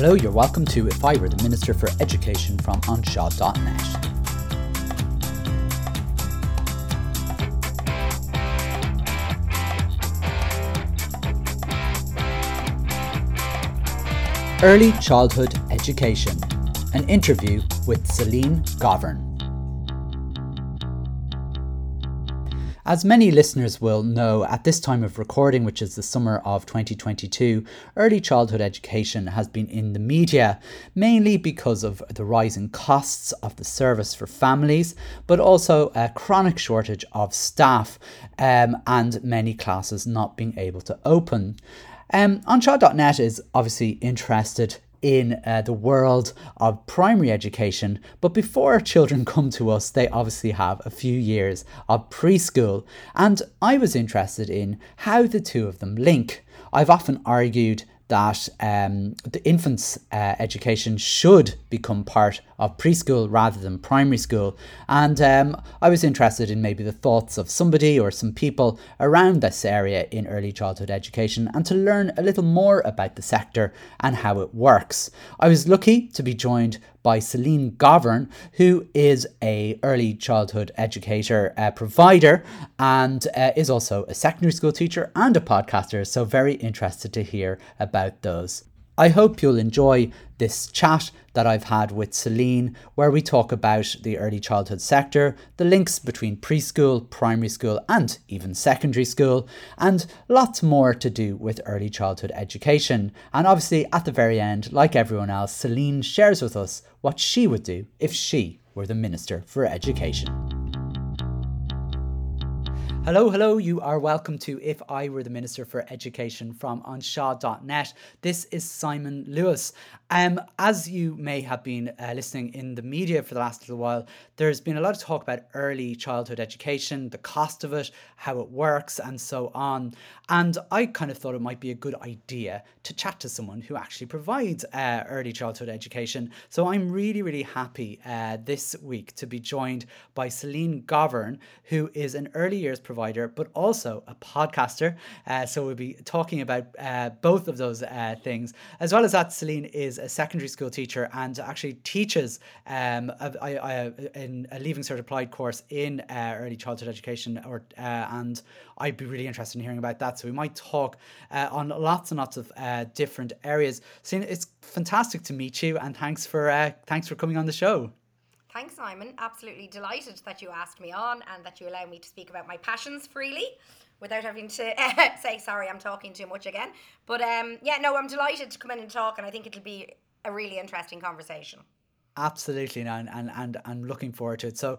Hello, you're welcome to If I Were the Minister for Education from anseo.net. Early Childhood Education, an interview with Celine Govern. As many listeners will know, at this time of recording, which is the summer of 2022, early childhood education has been in the media, mainly because of the rising costs of the service for families, but also a chronic shortage of staff um, and many classes not being able to open. Um, is obviously interested in uh, the world of primary education. But before children come to us, they obviously have a few years of preschool. And I was interested in how the two of them link. I've often argued that um, the infants' uh, education should become part of preschool rather than primary school. And um, I was interested in maybe the thoughts of somebody or some people around this area in early childhood education and to learn a little more about the sector and how it works. I was lucky to be joined by Celine Govern, who is a early childhood educator uh, provider and uh, is also a secondary school teacher and a podcaster. So very interested to hear about those. I hope you'll enjoy this chat that I've had with Celine, where we talk about the early childhood sector, the links between preschool, primary school, and even secondary school, and lots more to do with early childhood education. And obviously, at the very end, like everyone else, Celine shares with us what she would do if she were the Minister for Education. Hello, hello. You are welcome to If I Were the Minister for Education from anseo.net. This is Simon Lewis. Um, as you may have been uh, listening in the media for the last little while, there's been a lot of talk about early childhood education, the cost of it, how it works, and so on. And I kind of thought it might be a good idea to chat to someone who actually provides uh, early childhood education. So I'm really, really happy uh, this week to be joined by Celine Govern, who is an early years provider, but also a podcaster. Uh, so we'll be talking about uh, both of those uh, things. As well as that, Celine is a secondary school teacher and actually teaches um, a, in a Leaving Cert Applied course in uh, early childhood education. Or uh, and I'd be really interested in hearing about that. So we might talk uh, on lots and lots of uh, different areas. So it's fantastic to meet you, and thanks for uh, thanks for coming on the show. Thanks, Simon. Absolutely delighted that you asked me on and that you allow me to speak about my passions freely without having to uh, say sorry i'm talking too much again but um yeah no i'm delighted to come in and talk and i think it'll be a really interesting conversation absolutely and and, and i'm looking forward to it so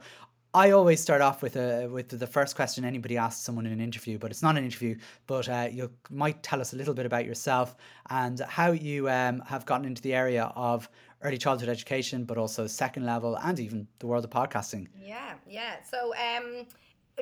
I always start off with a with the first question anybody asks someone in an interview, but it's not an interview. But uh, you might tell us a little bit about yourself and how you um, have gotten into the area of early childhood education, but also second level and even the world of podcasting. Yeah, yeah. So um,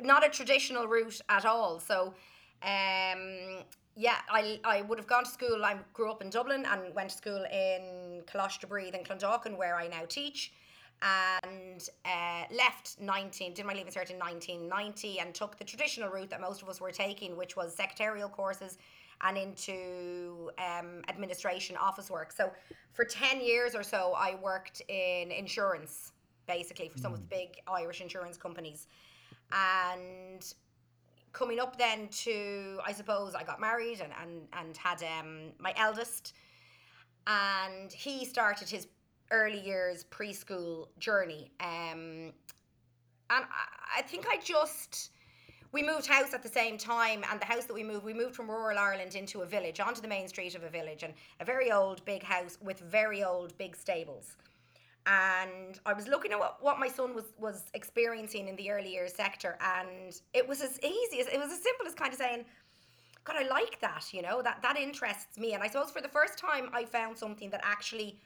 not a traditional route at all. So, um, yeah, I, I would have gone to school. I grew up in Dublin and went to school in Bríde in Clondalkin, where I now teach. And uh, left 19, did my leaving cert in 1990 and took the traditional route that most of us were taking, which was secretarial courses and into um, administration office work. So for 10 years or so, I worked in insurance, basically, for some mm. of the big Irish insurance companies and coming up then to I suppose I got married and and, and had um, my eldest. And he started his early years preschool journey. Um, and I, I think I just we moved house at the same time and the house that we moved we moved from rural ireland into a village onto the main street of a village and a very old big house with very old big stables and I was looking at what, what my son was was experiencing in the early years sector, and it was as easy as it was as simple as kind of saying, "God, I like that," you know, that that interests me. And I suppose for the first time, I found something that actually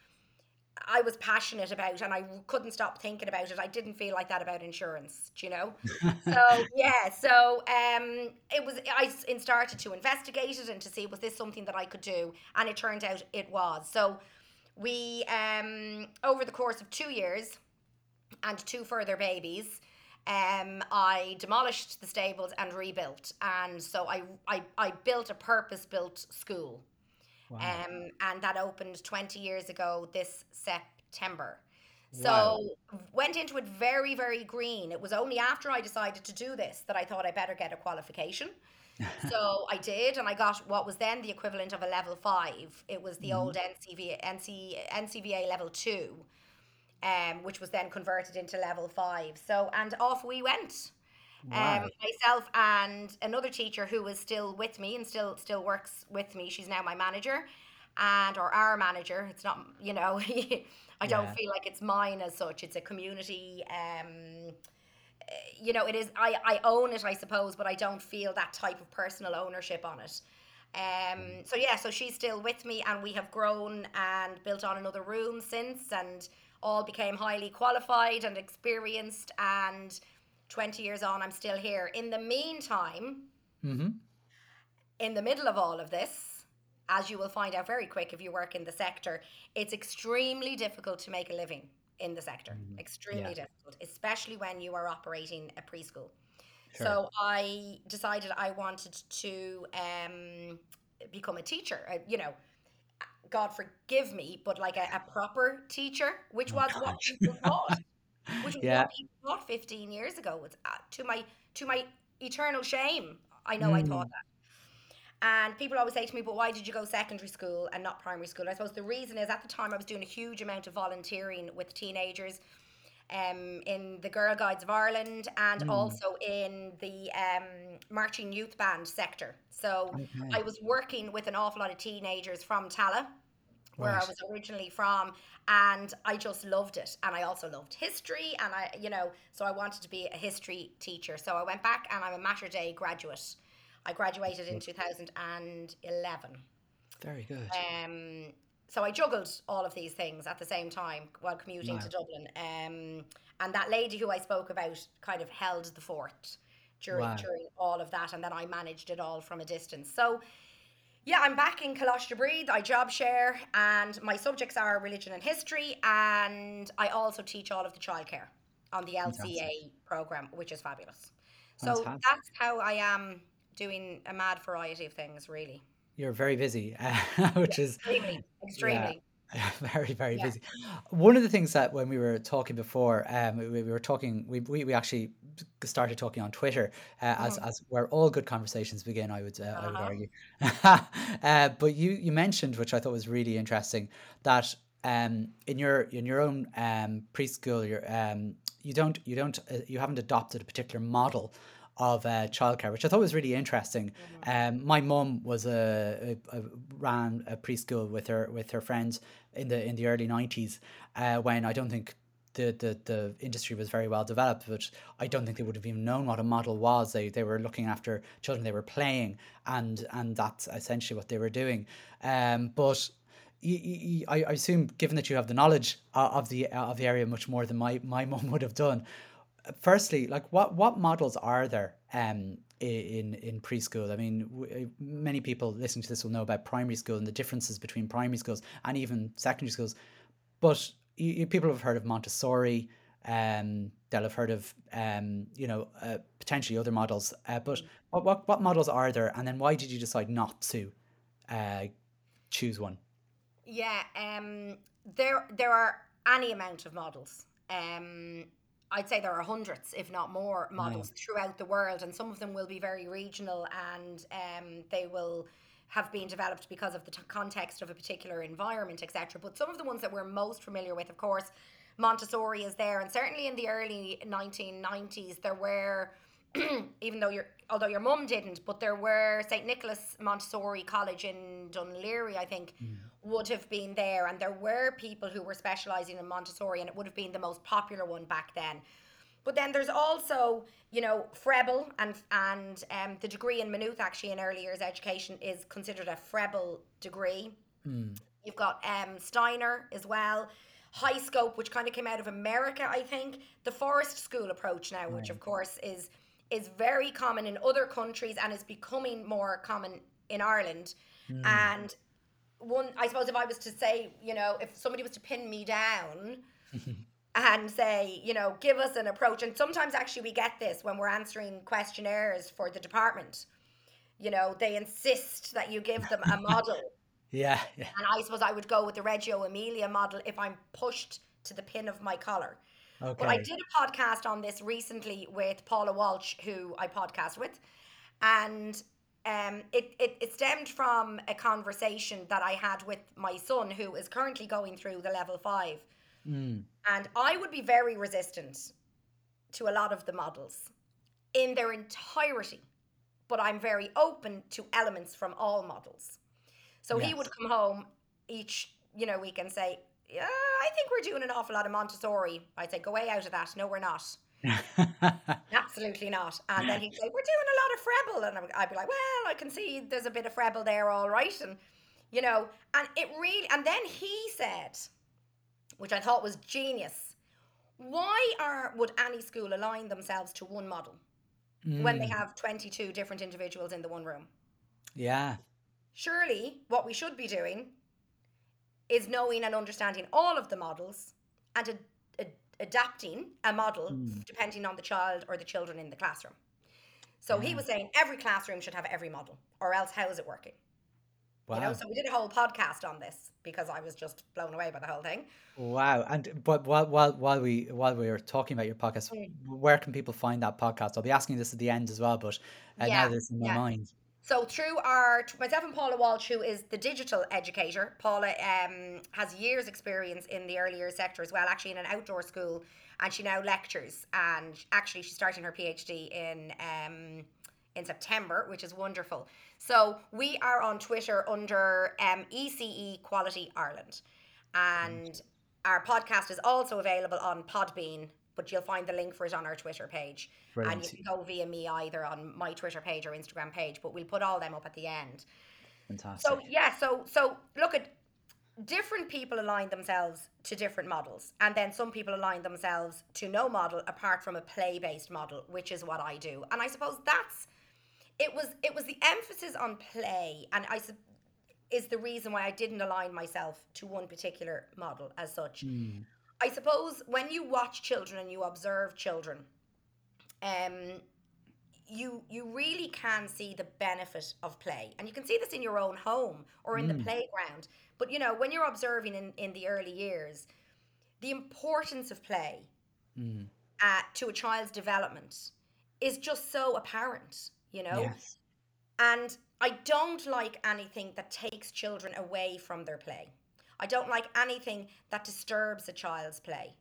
I was passionate about, and I couldn't stop thinking about it. I didn't feel like that about insurance, you know. so yeah, so um, it was. I started to investigate it and to see was this something that I could do, and it turned out it was. So we um over the course of two years and two further babies um, I demolished the stables and rebuilt, and so I I, I built a purpose built school. Um, and that opened 20 years ago this September. So went into it very, very green. It was only after I decided to do this that I thought I better get a qualification. so I did, and I got what was then the equivalent of a level five. It was the Mm-hmm. old NCV, NC, NCVA level two, um, which was then converted into level five. So and off we went. Wow. Um, myself and another teacher who was still with me and still still works with me. She's now my manager, and or our manager. It's not, you know, I don't Yeah. feel like it's mine as such. It's a community. Um, you know, it is. I I own it, I suppose, but I don't feel that type of personal ownership on it. Um, so yeah, so she's still with me, and we have grown and built on another room since, and all became highly qualified and experienced. And twenty years on, I'm still here. In the meantime, Mm-hmm. in the middle of all of this, as you will find out very quick if you work in the sector, it's extremely difficult to make a living in the sector. Extremely Yeah. difficult, especially when you are operating a preschool. Sure. So I decided I wanted to um, become a teacher. Uh, you know, God forgive me, but like a, a proper teacher, which was what gosh. people thought, which was Yeah. what people thought 15 years ago. Was uh, to my to my eternal shame. I know I thought Mm. that. And people always say to me, but why did you go secondary school and not primary school? I suppose the reason is at the time I was doing a huge amount of volunteering with teenagers um, in the Girl Guides of Ireland and also in the um, marching youth band sector. So Okay. I was working with an awful lot of teenagers from Tallaght, where Right. I was originally from, and I just loved it. And I also loved history, and I, you know, so I wanted to be a history teacher. So I went back, and I'm a Mater Dei graduate. I graduated in 2011. Very good. Um, so I juggled all of these things at the same time while commuting to Dublin. Um, and that lady who I spoke about kind of held the fort during Wow. during all of that, and then I managed it all from a distance. So yeah, I'm back in Coláiste Bríde. I job share, and my subjects are religion and history, and I also teach all of the childcare on the LCA program, which is fabulous. So Fantastic. that's how I am doing a mad variety of things, really. You're very busy, which is Extremely, extremely. very very Yeah. busy one of the things that when we were talking before um we, we were talking we, we, we actually started talking on twitter uh, as as where all good conversations begin i would uh, i would Uh-huh. argue uh, but you you mentioned which i thought was really interesting that um in your in your own um preschool your um you don't you don't uh, you haven't adopted a particular model of uh, childcare, which I thought was really interesting. Um, my mum was a, a, a ran a preschool with her with her friends in the in the early nineties, uh, when I don't think the, the the industry was very well developed. But I don't think they would have even known what a model was. They they were looking after children, they were playing, and and that's essentially what they were doing. Um, but you, you, I, I assume, given that you have the knowledge uh, of the uh, of the area much more than my my mum would have done, firstly, like what what models are there um in in preschool? I mean, w- many people listening to this will know about primary school and the differences between primary schools and even secondary schools, but you, you, people have heard of Montessori. Um, they'll have heard of um, you know, uh, potentially other models. Uh, but what, what what models are there, and then why did you decide not to uh, choose one? Yeah, um, there there are any amount of models. Um, I'd say there are hundreds, if not more, models throughout the world, and some of them will be very regional, and um, they will have been developed because of the t- context of a particular environment, etc. But some of the ones that we're most familiar with, of course, Montessori is there, and certainly in the early 1990s, there were even though your although your mum didn't, but there were St Nicholas Montessori College in Dún Laoghaire, I think, would have been there, and there were people who were specialising in Montessori, and it would have been the most popular one back then. But then there's also, you know, Froebel and and um, the degree in Maynooth actually in early years education is considered a Froebel degree. You've got um, Steiner as well. High Scope, which kind of came out of America, I think. The Forest School approach now, which of course is is very common in other countries and is becoming more common in Ireland. Hmm. And one, I suppose, if I was to say, you know, if somebody was to pin me down and say, you know, give us an approach, and sometimes actually we get this when we're answering questionnaires for the department. You know, they insist that you give them a model Yeah, yeah. And I suppose I would go with the Reggio Emilia model if I'm pushed to the pin of my collar. But I did a podcast on this recently with Paula Walsh, who I podcast with, and um, it, it, it stemmed from a conversation that I had with my son, who is currently going through the level five. Mm. And I would be very resistant to a lot of the models in their entirety, but I'm very open to elements from all models. So he would come home each, you know, week and say, "Yeah, I think we're doing an awful lot of Montessori." I'd say, "Go way out of that. No, we're not. Absolutely not." And then he'd say, "We're doing a lot of Froebel," and I would- be like, "Well, I can see there's a bit of Froebel there, all right." And you know, and it really, and then he said, which I thought was genius. Why are would any school align themselves to one model when they Mm. have 22 different individuals in the one room? Yeah. Surely, what we should be doing is knowing and understanding all of the models and ad- ad- adapting a model Mm. depending on the child or the children in the classroom. So he was saying every classroom should have every model, or else how is it working? You know, Wow. so we did a whole podcast on this because I was just blown away by the whole thing. Wow. And but while while while we while we were talking about your podcast, Mm. where can people find that podcast? I'll be asking this at the end as well, but uh, now Yeah, that it's in my yeah. mind. So through our myself and Paula Walsh, who is the digital educator, Paula um, has years experience in the early years sector as well, actually in an outdoor school, and she now lectures. And actually, she's starting her PhD in um, in September, which is wonderful. So we are on Twitter under um, ECE Quality Ireland, and our podcast is also available on Podbean. But you'll find the link for it on our Twitter page. And you can go via me either on my Twitter page or Instagram page, but we'll put all them up at the end. Fantastic. So yeah, so so look at different people align themselves to different models, and then some people align themselves to no model apart from a play-based model, which is what I do. And I suppose that's it was it was the emphasis on play, and I is the reason why I didn't align myself to one particular model as such. Mm. I suppose when you watch children and you observe children, um, you you really can see the benefit of play, and you can see this in your own home or in the Mm. playground. But you know, when you're observing in in the early years, the importance of play Mm. uh, to a child's development is just so apparent. You know, Yes. and I don't like anything that takes children away from their play. I don't like anything that disturbs a child's play.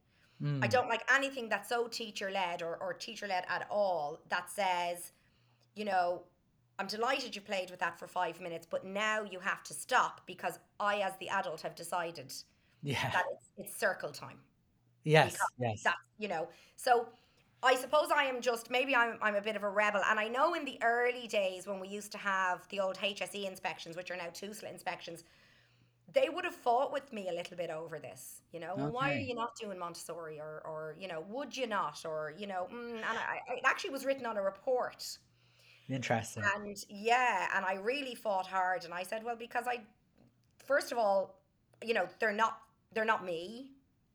I Mm. don't like anything that's so teacher led or, or teacher led at all that says, you know, I'm delighted you played with that for five minutes, but now you have to stop because I, as the adult, have decided Yeah. that it's, it's circle time Yes. Yes. that's you know so i suppose i am just maybe i'm, I'm a bit of a rebel and i know in the early days when we used to have the old hse inspections which are now TUSLA inspections they would have fought with me a little bit over this you know well, why are you not doing montessori or, or you know would you not or you know mm, and I, I- it actually was written on a report Interesting. and yeah and i really fought hard and i said well because i first of all you know they're not they're not me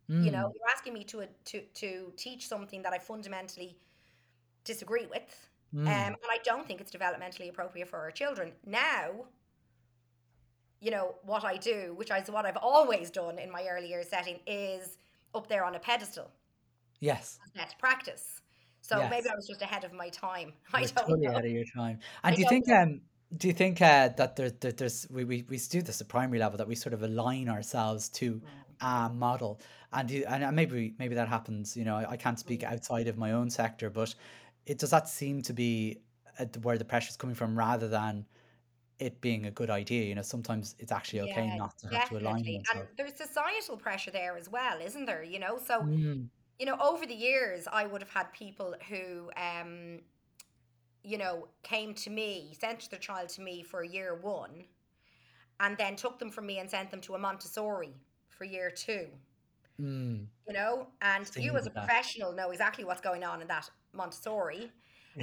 you know Mm. you're asking me to to to teach something that i fundamentally disagree with um, Mm. and i don't think it's developmentally appropriate for our children now you know what i do which is what i've always done in my earlier setting is up there on a pedestal. Yes. best practice. So maybe i was just ahead of my time. I You're don't totally know. ahead of your time. i And do you think know. um do you think uh, that there, there, there's we, we, we do this at primary level that we sort of align ourselves to a model? And do, and uh, maybe maybe that happens you know I, I can't speak Mm. outside of my own sector but it does that seem to be uh, where the pressure is coming from rather than it being a good idea you know sometimes it's actually okay Yeah, not to have to align definitely. And there's societal pressure there as well, isn't there? You know, so, mm, you know, over the years, I would have had people who, um, you know, came to me, sent their child to me for year one, and then took them from me and sent them to a Montessori for year two. mm, You know, and you you as a that professional know exactly what's going on in that Montessori.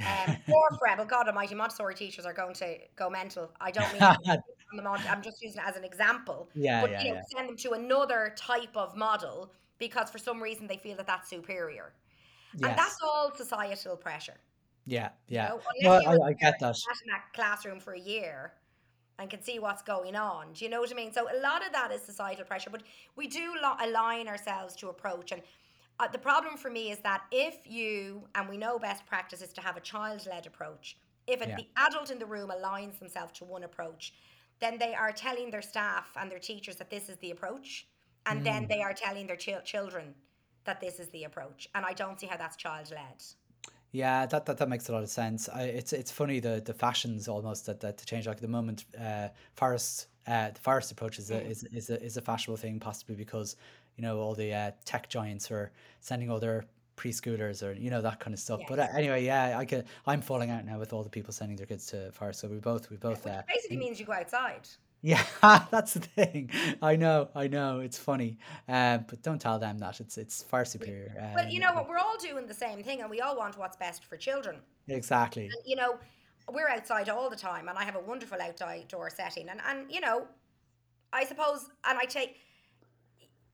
Um, or Fred, God Almighty, Montessori teachers are going to go mental. I don't mean to on the Mont- I'm just using it as an example. yeah But yeah you know, yeah send them to another type of model because for some reason they feel that that's superior, and that's all societal pressure. yeah You yeah know, no I, I get that sat in that classroom for a year, and can see what's going on. Do you know what I mean? So a lot of that is societal pressure, but we do lo- align ourselves to approach. And uh, the problem for me is that if you, and we know best practice is to have a child led approach, if Yeah. the adult in the room aligns themselves to one approach, then they are telling their staff and their teachers that this is the approach. And Mm. then they are telling their chil- children that this is the approach. And I don't see how that's child led. Yeah, that, that that makes a lot of sense. I, it's it's funny the the fashions almost that that change. Like at the moment, uh, forest uh, the forest approach is a, Mm. is is a, is a fashionable thing, possibly because you know all the uh, tech giants are sending all their preschoolers or you know that kind of stuff. But uh, anyway, yeah, I could I'm falling out now with all the people sending their kids to forest. So we both we both Which uh, basically means you go outside. yeah, that's the thing. I know, I know, it's funny. Uh, but don't tell them that. It's it's far superior. Well, you know what? We're all doing the same thing and we all want what's best for children. exactly. you know, we're outside all the time, and I have a wonderful outdoor setting, and and you know, I suppose, and I take,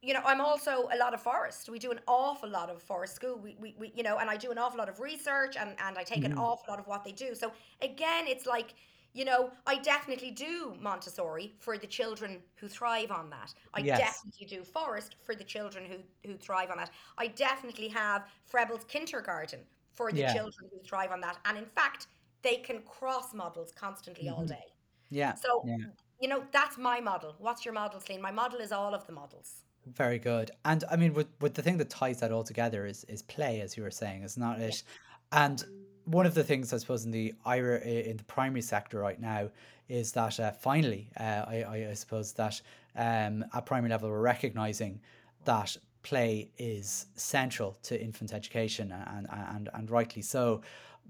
you know, I'm also a lot of forest. We do an awful lot of forest school. We, we, we you know, and I do an awful lot of research, and and I take an Mhm. awful lot of what they do. So again, it's like. You know, I definitely do Montessori for the children who thrive on that. I Yes. definitely do Forest for the children who, who thrive on that. I definitely have Froebel's Kindergarten for the Yeah. children who thrive on that. And in fact, they can cross models constantly all Mhm. day. Yeah. So, Yeah. you know, that's my model. What's your model, Celine? My model is all of the models. Very good. And I mean, with, with the thing that ties that all together is is play, as you were saying, is not it? And one of the things I suppose in the IRA in the primary sector right now is that uh, finally, uh, I, I suppose that um, at primary level we're recognizing that play is central to infant education and and and rightly so.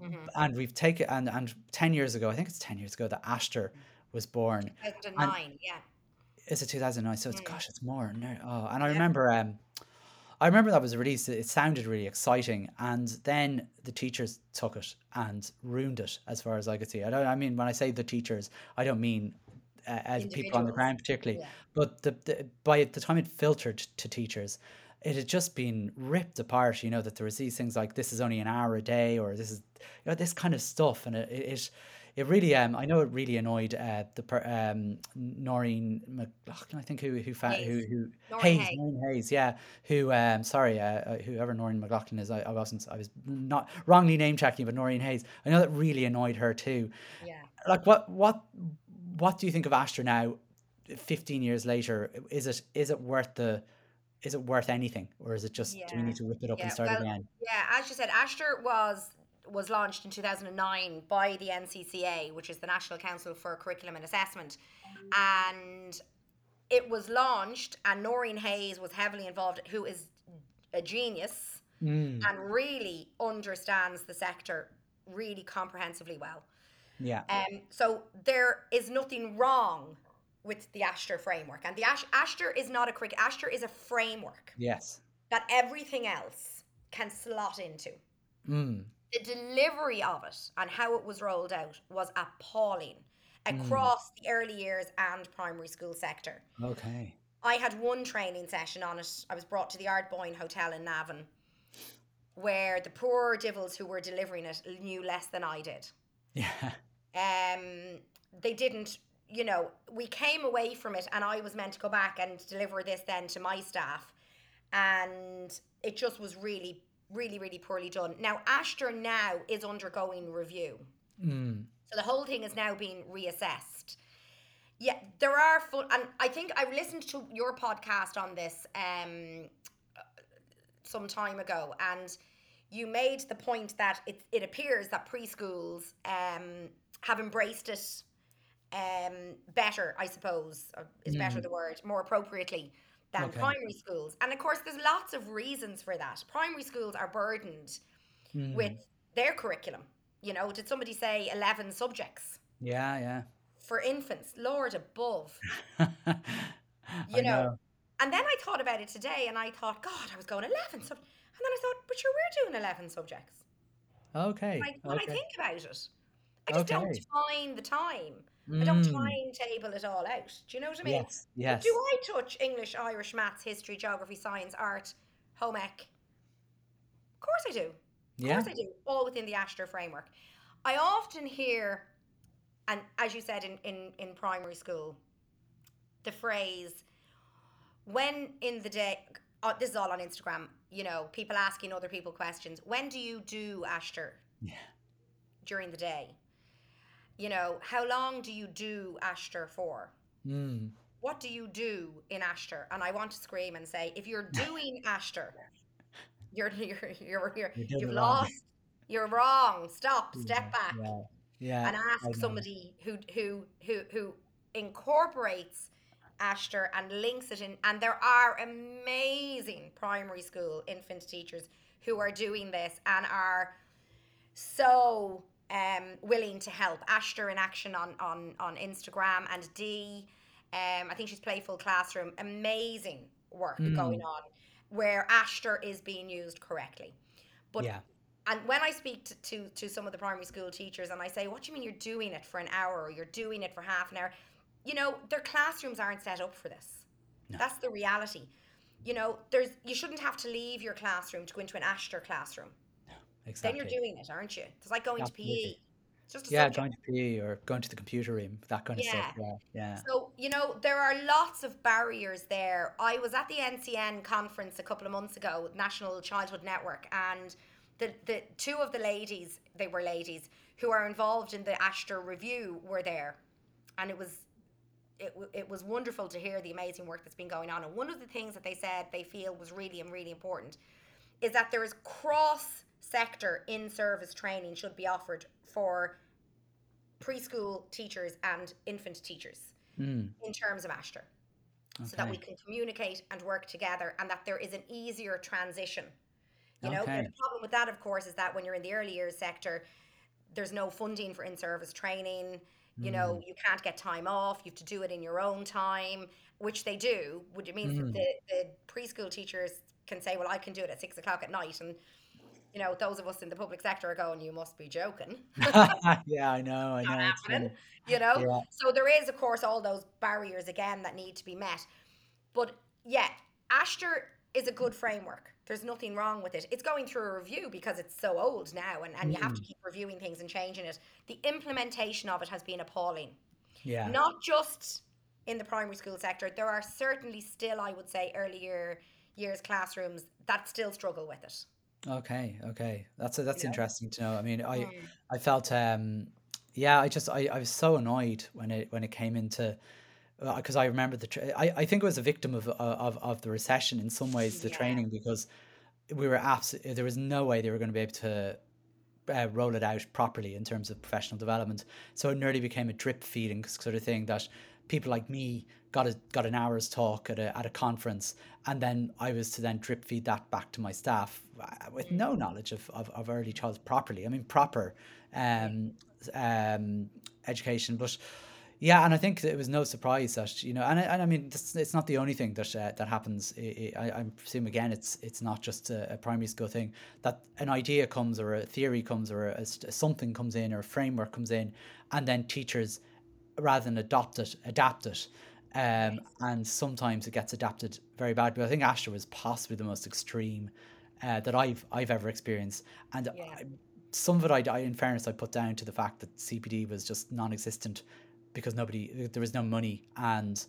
Mm-hmm. And we've taken and and ten years ago, I think it's ten years ago that Aistear was born. And 2009, yeah. Is a 2009? So it's Mm, gosh, it's more. No, oh, and I remember um I remember that was released. It sounded really exciting, and then the teachers took it and ruined it, as far as I could see. I don't. I mean, when I say the teachers, I don't mean uh, as people on the ground particularly, Yeah. but the, the by the time it filtered to teachers, it had just been ripped apart. You know that there was these things like this is only an hour a day, or this is you know this kind of stuff, and it it. It really, um, I know it really annoyed uh, the per, um, Noreen McLaughlin, I think, who who fa- who Hayes. who Noreen Hayes, Hayes. Noreen Hayes, yeah, who um sorry, uh, uh, whoever Noreen McLaughlin is, I, I wasn't I was not wrongly name checking, but Noreen Hayes, I know that really annoyed her too. Yeah. Like what what what do you think of Aistear now, fifteen years later? Is it is it worth the is it worth anything, or is it just do we need to rip it up and start Well, again? yeah, as you said, Aistear was was launched in 2009 by the NCCA, which is the National Council for Curriculum and Assessment. And it was launched and Noreen Hayes was heavily involved, who is a genius Mm, and really understands the sector really comprehensively well. yeah, Um, so there is nothing wrong with the Aistear framework. And the Ash- Aistear is not a cricket, Aistear is a framework yes, that everything else can slot into. mm, The delivery of it and how it was rolled out was appalling mm, across the early years and primary school sector. okay, I had one training session on it. I was brought to the Ardboyne Hotel in Navan, where the poor divils who were delivering it knew less than I did. yeah, Um, they didn't, you know, we came away from it, and I was meant to go back and deliver this then to my staff, and it just was really, really, really poorly done. Now, Aistear now is undergoing review. mm, So the whole thing is now being reassessed. Yeah, there are and I think I listened to your podcast on this um, some time ago, and you made the point that it, it appears that preschools um, have embraced it um, better, I suppose, or is better mm, the word, more appropriately than okay, primary schools. And of course, there's lots of reasons for that. Primary schools are burdened with mm, their curriculum. You know, did somebody say 11 subjects yeah, yeah. for infants? Lord above, you know. know, And then I thought about it today and I thought, God, I was going 11 sub. And then I thought, but sure, we're doing 11 subjects. okay, Like, when I think about it, I just don't find the time. I don't mm, timetable it all out. Do you know what I mean? yes, But do I touch English, Irish, maths, history, geography, science, art, home ec? Of course I do. Of yeah, course I do. All within the Aistear framework. I often hear and as you said in, in, in primary school, the phrase, when in the day, oh, this is all on Instagram, you know, people asking other people questions. When do you do Aistear? Yeah. During the day. You know, how long do you do Aistear for? Mm. What do you do in Aistear? And I want to scream and say, if you're doing Aistear, you're you're you're, you're, you've doing it wrong. lost. You're wrong. Stop. Step back Yeah. Yeah. and ask somebody who who who who incorporates Aistear and links it in. And there are amazing primary school infant teachers who are doing this and are so um, willing to help. Aistear in action on on on Instagram and Dee. Um, I think she's Playful Classroom. Amazing work Mm. going on where Aistear is being used correctly. But Yeah. and when I speak to, to, to some of the primary school teachers and I say, What do you mean you're doing it for an hour or you're doing it for half an hour? You know, their classrooms aren't set up for this. No. That's the reality. You know, there's you shouldn't have to leave your classroom to go into an Aistear classroom. Exactly. Then you're doing it, aren't you? It's like going Absolutely. to PE. It's just a Yeah, subject. going to PE or going to the computer room, that kind of stuff. Yeah. Yeah. Yeah. So, you know, there are lots of barriers there. I was at the NCN conference a couple of months ago, National Childhood Network, and the, the two of the ladies, they were ladies, who are involved in the Aistear review were there. And it was it, it was wonderful to hear the amazing work that's been going on. And one of the things that they said they feel was really and really important is that there is cross sector in service training should be offered for preschool teachers and infant teachers Mm. in terms of Aistear so that we can communicate and work together and that there is an easier transition. You know, Okay. the problem with that, of course, is that when you're in the early years sector, there's no funding for in service training. You know, Mm. you can't get time off. You have to do it in your own time, which they do, which means Mm. that the, the preschool teachers can say, Well, I can do it at six o'clock at night. And, you know, those of us in the public sector are going, You must be joking. yeah, I know, I know. Happening, you know? Yeah. So there is, of course, all those barriers again that need to be met. But yeah, Aistear is a good framework. There's nothing wrong with it. It's going through a review because it's so old now and, and you have to mm. keep reviewing things and changing it. The implementation of it has been appalling. Yeah. Not just in the primary school sector. There are certainly still, I would say, earlier years classrooms that still struggle with it. Okay, okay. That's that's know? interesting to know. I mean, I Mm. I felt um yeah, I just I, I was so annoyed when it when it came into because I remember the tra- I I think it was a victim of of of the recession in some ways the Yeah. training because we were absolutely there was no way they were going to be able to uh, roll it out properly in terms of professional development. So it nearly became a drip feeding sort of thing that people like me got a got an hour's talk at a at a conference, and then I was to then drip feed that back to my staff uh, with no knowledge of, of, of early childhood properly. I mean proper um, um, education, but. Yeah, and I think it was no surprise that you know, and I, and I mean, it's, it's not the only thing that uh, that happens. I, I, I again, it's it's not just a, a primary school thing. That an idea comes, or a theory comes, or a, st- something comes in, or a framework comes in, and then teachers, rather than adopt it, adapt it, um, and sometimes it gets adapted very badly. I think Aistear was possibly the most extreme uh, that I've I've ever experienced, and Yeah. I, some of it, I, I, in fairness, I put down to the fact that CPD was just non-existent because nobody, there was no money, and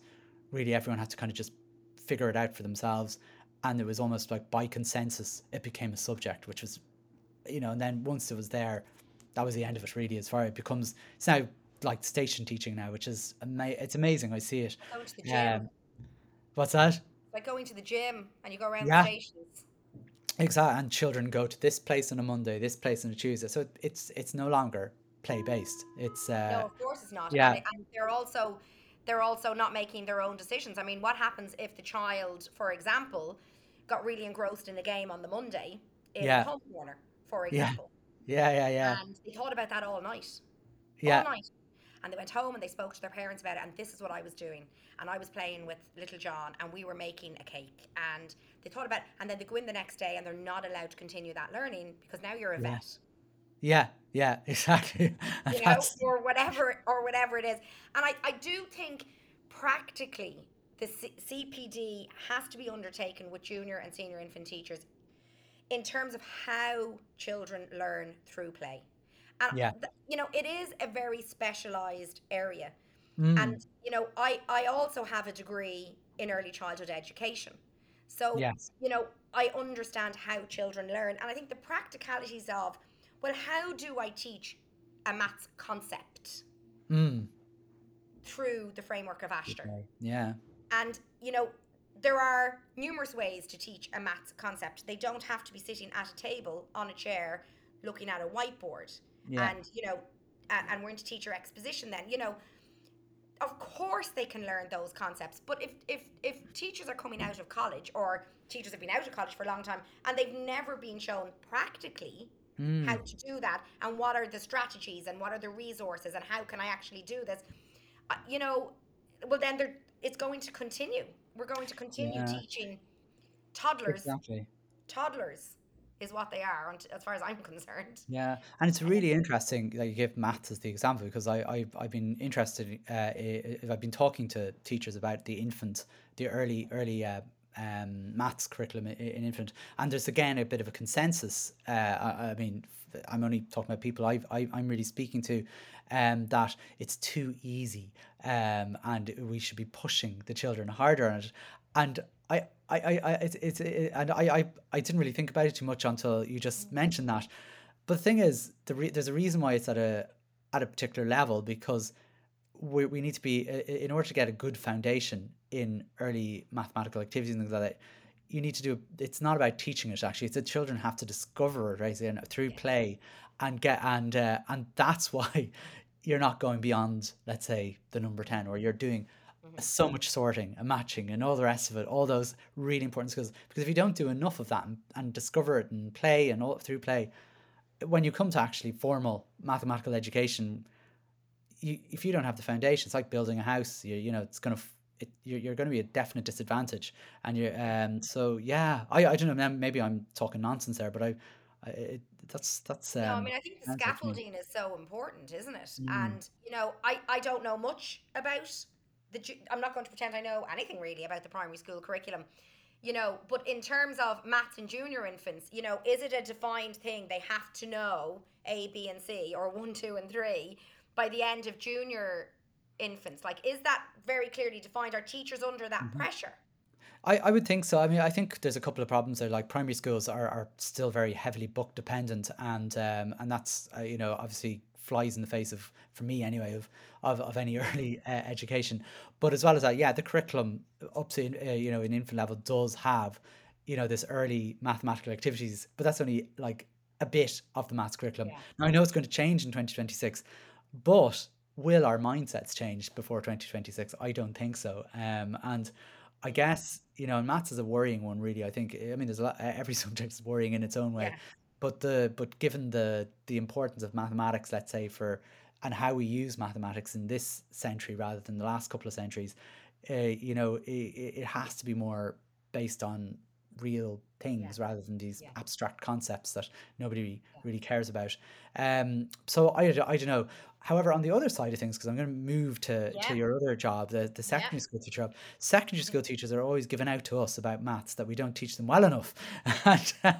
really everyone had to kind of just figure it out for themselves. And it was almost like by consensus, it became a subject, which was, you know, and then once it was there, that was the end of it. Really, as far as it becomes, it's now like station teaching now, which is ama- it's amazing. I see it. Going to the gym. Um, what's that? Like going to the gym and you go around Yeah. the stations. Exactly, and children go to this place on a Monday, this place on a Tuesday. So it's it's no longer play based. It's No, uh, of course it's not. yeah. And, and they're also they're also not making their own decisions. I mean, what happens if the child, for example, got really engrossed in a game on the Monday in Yeah. home corner, for Yeah. example, yeah, yeah, yeah, and they thought about that all night, yeah, all night, and they went home and they spoke to their parents about it. And this is what I was doing, and I was playing with little John, and we were making a cake, and they thought about, and then they go in the next day, and they're not allowed to continue that learning because now you're a vet. yeah, yeah, exactly. You know, or whatever, or whatever it is. And I, I do think practically the C- CPD has to be undertaken with junior and senior infant teachers in terms of how children learn through play. And Yeah. th- you know, it is a very specialized area. Mm. And you know, I I also have a degree in early childhood education. So, Yes. you know, I understand how children learn and I think the practicalities of well, how do I teach a maths concept Mm. through the framework of Aistear? Okay. Yeah. And, you know, there are numerous ways to teach a maths concept. They don't have to be sitting at a table on a chair looking at a whiteboard. Yeah. And, you know, and, and we're into teacher exposition then. You know, of course they can learn those concepts. But if, if, if teachers are coming out of college or teachers have been out of college for a long time and they've never been shown practically Mm. how to do that and what are the strategies and what are the resources and how can I actually do this, uh, you know, well then they're, it's going to continue. We're going to continue Yeah. teaching toddlers. Exactly. Toddlers is what they are, as far as I'm concerned. Yeah, and it's really interesting that you give maths as the example because I, I've, I've been interested, uh, I've been talking to teachers about the infant, the early, early uh, um, maths curriculum in infant, and there's again a bit of a consensus. Uh, I, I mean, i'm only talking about people I've, I, I'm really speaking to, um, that it's too easy, um, and we should be pushing the children harder on it. And I, I, I, I it's, it's, it, and I, I, I didn't really think about it too much until you just mentioned that. But the thing is, the re- there's a reason why it's at a at a particular level because we, we need to be in order to get a good foundation in early mathematical activities and things like that. You need to do. It's not about teaching it. Actually, it's that children have to discover it right through play, and get and uh, and that's why you're not going beyond, let's say, the number ten, or you're doing so much sorting and matching and all the rest of it, all those really important skills. Because if you don't do enough of that and, and discover it and play and all through play, when you come to actually formal mathematical education, you, if you don't have the foundation, it's like building a house. You, you know, it's gonna it, you're, you're going to be a definite disadvantage. And you're um so yeah, I I don't know. Maybe I'm talking nonsense there, but I, I it, that's that's um. No, I mean, I think the sounds like to me. scaffolding is so important, isn't it? Mm. And, you know, I, I don't know much about the, I'm not going to pretend I know anything really about the primary school curriculum, you know, but in terms of maths and junior infants, you know, is it a defined thing they have to know A, B, and C, or one, two, and three by the end of junior infants? Like, is that very clearly defined? Are teachers under that Mm-hmm. pressure? I, I would think so. I mean, I think there's a couple of problems there. Like primary schools are, are still very heavily book dependent, and um, and that's uh, you know obviously flies in the face of for me anyway of of, of any early uh, education. But as well as that, yeah, the curriculum up to uh, you know in infant level does have you know this early mathematical activities, but that's only like a bit of the maths curriculum. Yeah. Now I know it's going to change in 2026, but will our mindsets change before 2026? I don't think so. Um, and I guess you know, and maths is a worrying one, really. I think. I mean, there's a lot. Every subject is worrying in its own way, Yeah. But the but given the the importance of mathematics, let's say for and how we use mathematics in this century rather than the last couple of centuries, uh, you know, it, it has to be more based on real things rather than these Yeah. abstract concepts that nobody really cares about. Um, so I, I don't know. However, on the other side of things, because I'm going to move to, Yeah. to your other job, the, the secondary school teacher job, secondary school teachers are always giving out to us about maths that we don't teach them well enough. And, uh,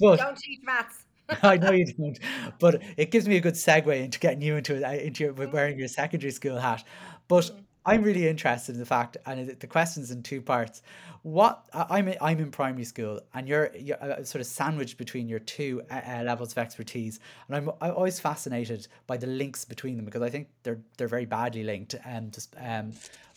but Don't teach maths. I know you don't, but it gives me a good segue into getting you into it, uh, into your, Mm-hmm. wearing your secondary school hat. But I'm really interested in the fact, and the question's in two parts. What I'm in, I'm in primary school, and you're, you're uh, sort of sandwiched between your two uh, uh, levels of expertise, and I'm, I'm always fascinated by the links between them because I think they're they're very badly linked. Um, just um,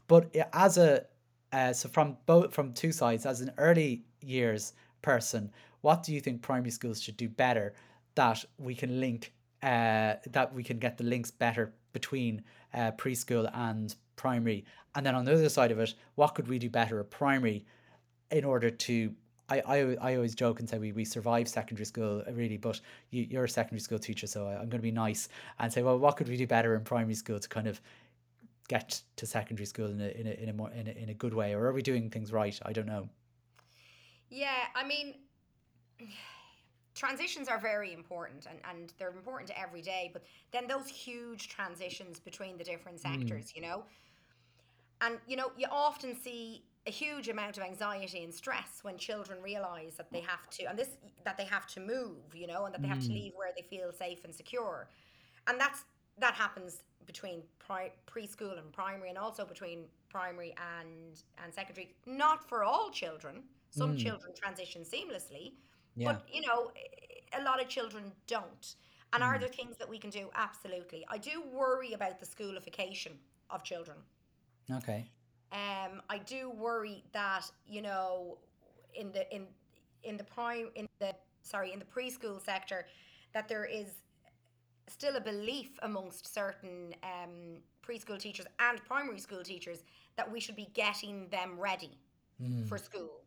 but as a uh, so from both from two sides, as an early years person, what do you think primary schools should do better that we can link uh, that we can get the links better between uh, preschool and primary, and then on the other side of it, what could we do better at primary in order to I, I, I always joke and say we, we survive secondary school uh, really, but you, you're a secondary school teacher, so I, I'm going to be nice and say, well, what could we do better in primary school to kind of get to secondary school in a in a in a more in a, in a good way, or are we doing things right? I don't know. Yeah, I mean, transitions are very important and, and they're important every day, but then those huge transitions between the different sectors, you know? And, you know, you often see a huge amount of anxiety and stress when children realize that they mm. have to, and this, that they have to move, you know, and that they have to mm. leave where they feel safe and secure. and that's that happens between pri- preschool and primary, and also between primary and and secondary. Not for all children. Some mm. children transition seamlessly, Yeah. but you know, a lot of children don't. And are there things that we can do? Absolutely. I do worry about the schoolification of children. Okay. Um, I do worry that you know, in the in in the prime in the sorry in the preschool sector, that there is still a belief amongst certain um, preschool teachers and primary school teachers that we should be getting them ready for school,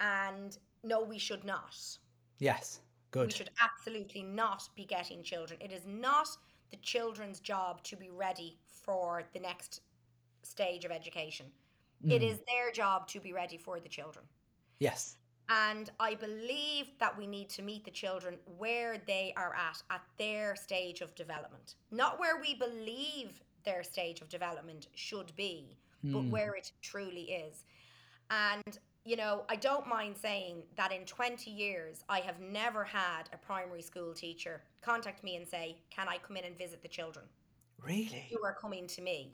and no, we should not. Yes. Good. We should absolutely not be getting children. It is not the children's job to be ready for the next stage of education. It hmm. is their job to be ready for the children. Yes. And I believe that we need to meet the children where they are at, at their stage of development. Not where we believe their stage of development should be, but hmm. where it truly is. And, you know, I don't mind saying that in 20 years, I have never had a primary school teacher contact me and say, Can I come in and visit the children Really? who are coming to me?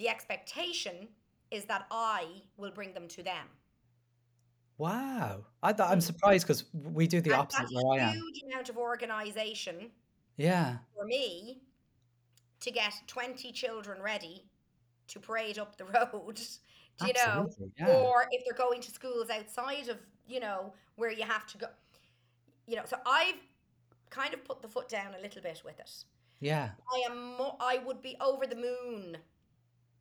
The expectation is that I will bring them to them. Wow. I, I'm surprised because we do the And opposite where I a am. huge amount of organisation Yeah. for me to get 20 children ready to parade up the road, do you know? Yeah. Or if they're going to schools outside of, you know, where you have to go. You know, so I've kind of put the foot down a little bit with it. Yeah. I am mo- I would be over the moon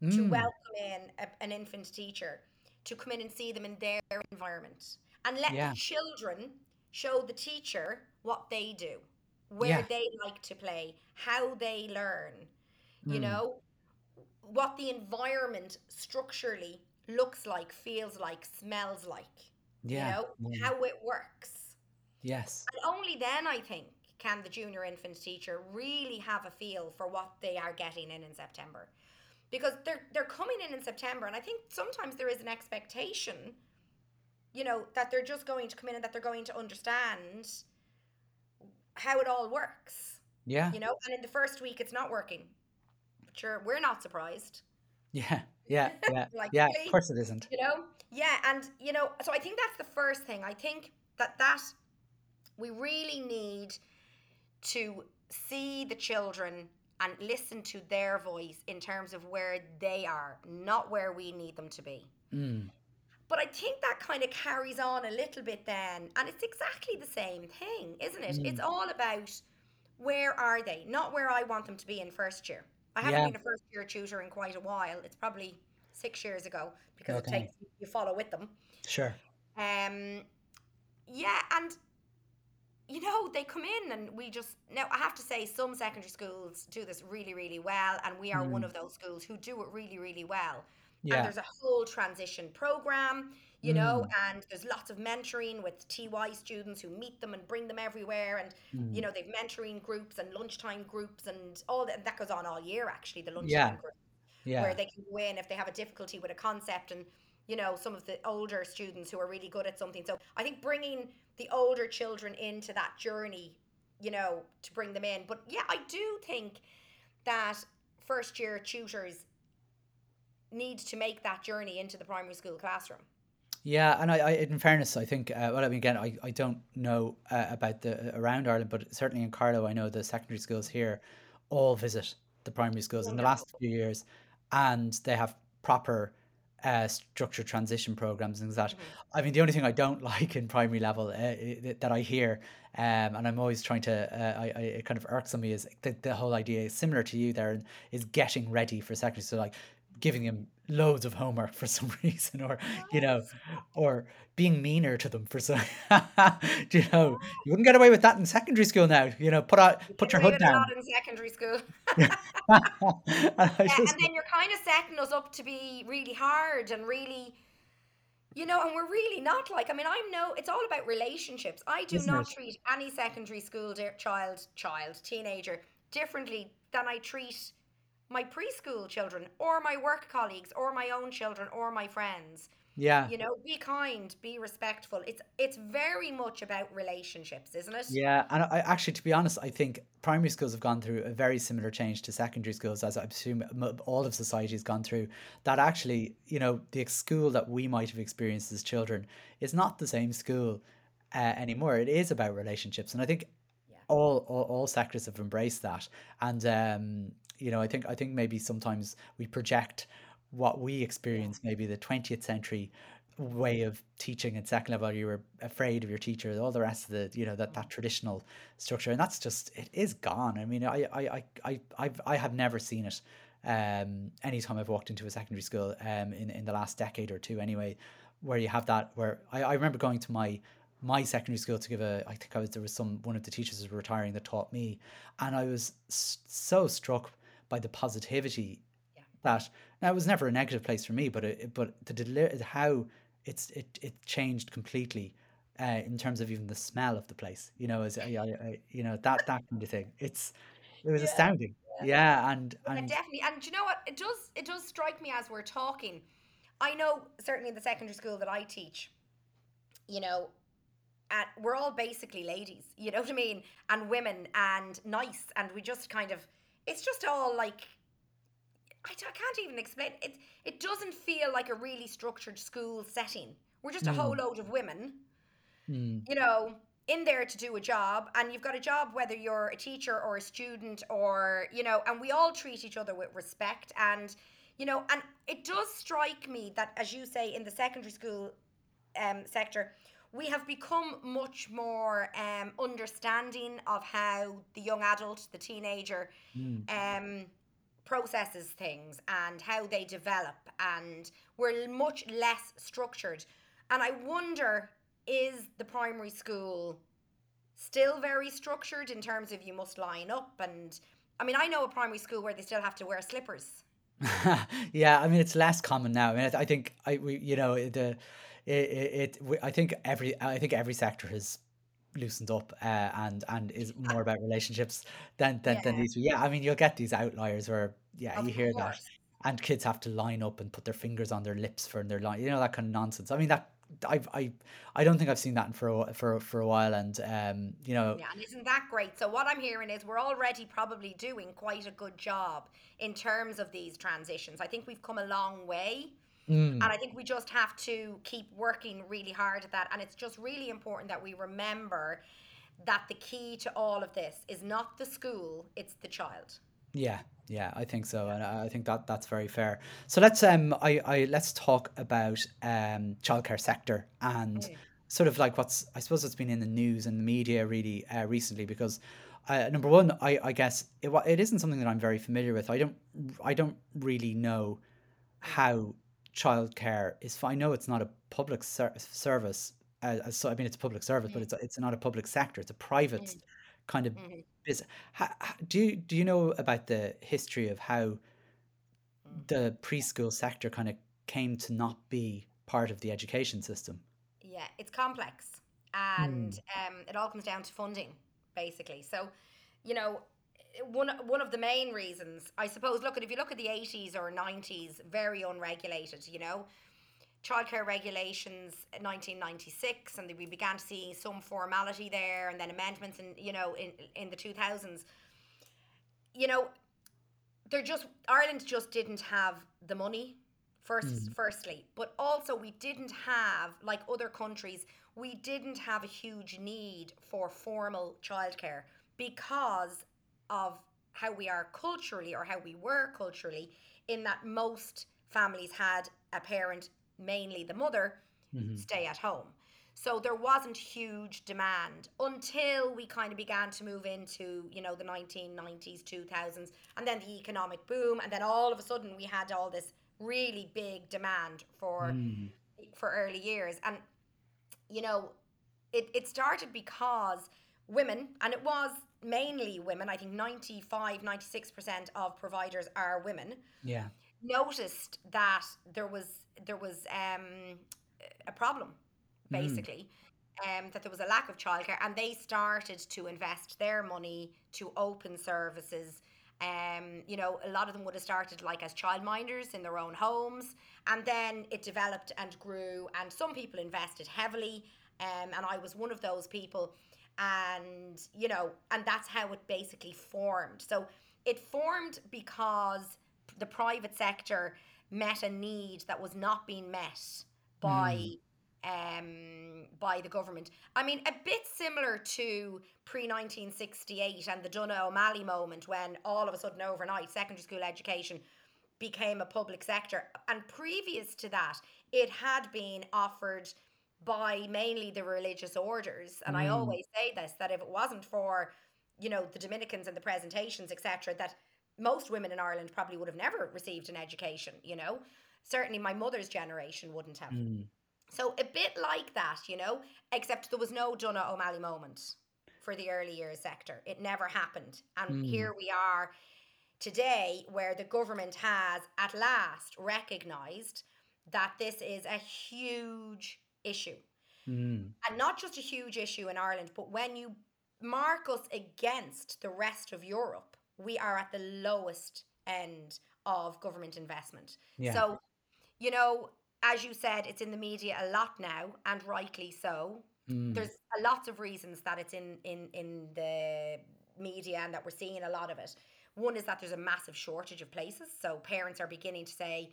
to Mm. welcome in a, an infant teacher to come in and see them in their environment and let Yeah. the children show the teacher what they do where Yeah. they like to play how they learn you Mm. know what the environment structurally looks like feels like smells like Yeah. you know Mm. how it works Yes. and only then i think can the junior infant teacher really have a feel for what they are getting in in september because they're they're coming in in September, and I think sometimes there is an expectation, you know, that they're just going to come in and that they're going to understand how it all works, Yeah. you know. And in the first week, it's not working. But sure, we're not surprised, Yeah. Yeah. Yeah. Like, yeah. really? Of course it isn't. you know. Yeah, and you know, so I think that's the first thing. I think that that we really need to see the children and listen to their voice in terms of where they are, not where we need them to be. Mm. But I think that kind of carries on a little bit then, and it's exactly the same thing, isn't it? It's all about where are they, not where I want them to be in first year. I haven't Yeah. been a first year tutor in quite a while. It's probably six years ago because Okay. it takes you follow with them. Sure. Um, yeah, and you know they come in and we just now I have to say some secondary schools do this really really well, and we are one mm. of those schools who do it really really well. Yeah. And there's a whole transition program, you know, mm. and there's lots of mentoring with TY students who meet them and bring them everywhere, and you know mm. they've mentoring groups and lunchtime groups and all that. That goes on all year actually. The lunchtime Yeah. group Yeah. where they can go in if they have a difficulty with a concept and you know some of the older students who are really good at something. So i think bringing the older children into that journey you know to bring them in. But yeah i do think that first year tutors need to make that journey into the primary school classroom. Yeah, and I, I in fairness, I think, uh, well, I mean, again, I, I don't know uh, about the around Ireland, but certainly in Carlow, I know the secondary schools here all visit the primary schools in the last few years, and they have proper uh, structured transition programs and that. I mean, the only thing I don't like in primary level uh, that I hear, um, and I'm always trying to, uh, I, I, it kind of irks on me, is the, the whole idea is similar to you there, is getting ready for secondary. So like giving them loads of homework for some reason, or you know, or being meaner to them for some. You know, you wouldn't get away with that in secondary school now. You know, put out, put your hood down. in secondary school And Yeah, just- and then you're kind of setting us up to be really hard and really you know and we're really not like i mean i'm no it's all about relationships i do not it? treat any secondary school de- child child teenager differently than i treat my preschool children or my work colleagues or my own children or my friends Yeah. You know, be kind, be respectful. It's it's very much about relationships, isn't it? Yeah, and I actually, to be honest, I think primary schools have gone through a very similar change to secondary schools, as I assume all of society has gone through. That actually, you know, the school that we might have experienced as children is not the same school uh, anymore. It is about relationships, and I think all all, all sectors have embraced that. And um, you know, I think I think maybe sometimes we project what we Yeah. experienced, maybe the 20th century way of teaching at second level you were afraid of your teacher all the rest of the you know that that traditional structure and that's just it is gone i mean i i i i I've, i have never seen it um anytime i've walked into a secondary school um in in the last decade or two anyway where you have that where i, I remember going to my my secondary school to give a i think i was there was some one of the teachers was retiring that taught me and i was so struck by the positivity Yeah. that now it was never a negative place for me, but it, but the deli- how it's it it changed completely uh, in terms of even the smell of the place. You know, as I, I, I- you know that that kind of thing. It's it was Yeah. astounding. Yeah, and Yeah, and definitely. And do you know what? It does it does strike me as we're talking. I know certainly in the secondary school that I teach, you know, at we're all basically ladies, you know what I mean? And women and nice and we just kind of it's just all like I can't even explain it. It doesn't feel like a really structured school setting. We're just a whole mm, load of women mm, you know, in there to do a job, and you've got a job whether you're a teacher or a student or, you know, and we all treat each other with respect. And, you know, and it does strike me that, as you say, in the secondary school um, sector, we have become much more um, understanding of how the young adult, the teenager, mm. um, processes things and how they develop, and we're much less structured. And I wonder, is the primary school still very structured in terms of you must line up? And I mean, I know a primary school where they still have to wear slippers. Yeah, I mean it's less common now. I mean, I, I think I we you know the it, it, I think every I think every sector has loosened up uh, and and is more about relationships than than than yeah, these. Yeah, I mean you'll get these outliers where yeah of you hear that, and kids have to line up and put their fingers on their lips for their line. You know that kind of nonsense. I mean that I've I I don't think I've seen that for a, for for a while, and um you know Yeah, and isn't that great? So what I'm hearing is we're already probably doing quite a good job in terms of these transitions. I think we've come a long way. And mm, I think we just have to keep working really hard at that. And it's just really important that we remember that the key to all of this is not the school, it's the child. Yeah, yeah, I think so, and I I think that that's very fair. So let's um, I, I let's talk about um, childcare sector and Mm, sort of like what's I suppose it's been in the news and the media really uh, recently because uh, number one, I I guess it it isn't something that I'm very familiar with. I don't I don't really know mm, how childcare is. I know it's not a public ser service. Uh, so I mean, it's a public service, but mm, it's it's not a public sector. It's a private mm, kind of mm, business. Ha, ha- do you do you know about the history of how mm. the preschool sector kind of came to not be part of the education system? Yeah, it's complex. And Mm, um, it all comes down to funding, basically. So, you know, one one of the main reasons, I suppose, look at if you look at the 80s or 90s, very unregulated, you know. childcare regulations 1996 and we began to see some formality there and then amendments in you know in in the 2000s you know they're just Ireland just didn't have the money first mm, firstly. But also we didn't have like other countries we didn't have a huge need for formal childcare because of how we are culturally or how we were culturally in that most families had a parent mainly the mother mhm, stay at home. So there wasn't huge demand until we kind of began to move into, you know, the 1990s, 2000s, and then the economic boom, and then all of a sudden we had all this really big demand for mm, for early years. And you know, it, it started because women, and it was mainly women, I think 95, 96% of providers are women, yeah. noticed that there was there was um, a problem Mm, basically um, that there was a lack of childcare and they started to invest their money to open services Um, you know, a lot of them would have started like as childminders in their own homes, and then it developed and grew. And some people invested heavily, um, and I was one of those people. And you know, and that's how it basically formed. So it formed because the private sector met a need that was not being met by um, by the government. I mean, a bit similar to pre 1968 and the Donogh O'Malley moment when all of a sudden overnight secondary school education became a public sector. And previous to that, it had been offered by mainly the religious orders. And I mm. always say this that if it wasn't for, you know, the Dominicans and the presentations, etc., that most women in Ireland probably would have never received an education, you know. Certainly my mother's generation wouldn't have. Mm. So a bit like that, you know, except there was no Donogh O'Malley moment for the early years sector. It never happened. And mm. here we are today where the government has at last recognized that this is a huge issue. Mm. And not just a huge issue in Ireland, but when you mark us against the rest of Europe, we are at the lowest end of government investment. Yeah. So, you know, as you said, it's in the media a lot now, and rightly so. Mm. There's a lots of reasons that it's in in in the media and that we're seeing a lot of it. One is that there's a massive shortage of places, so parents are beginning to say,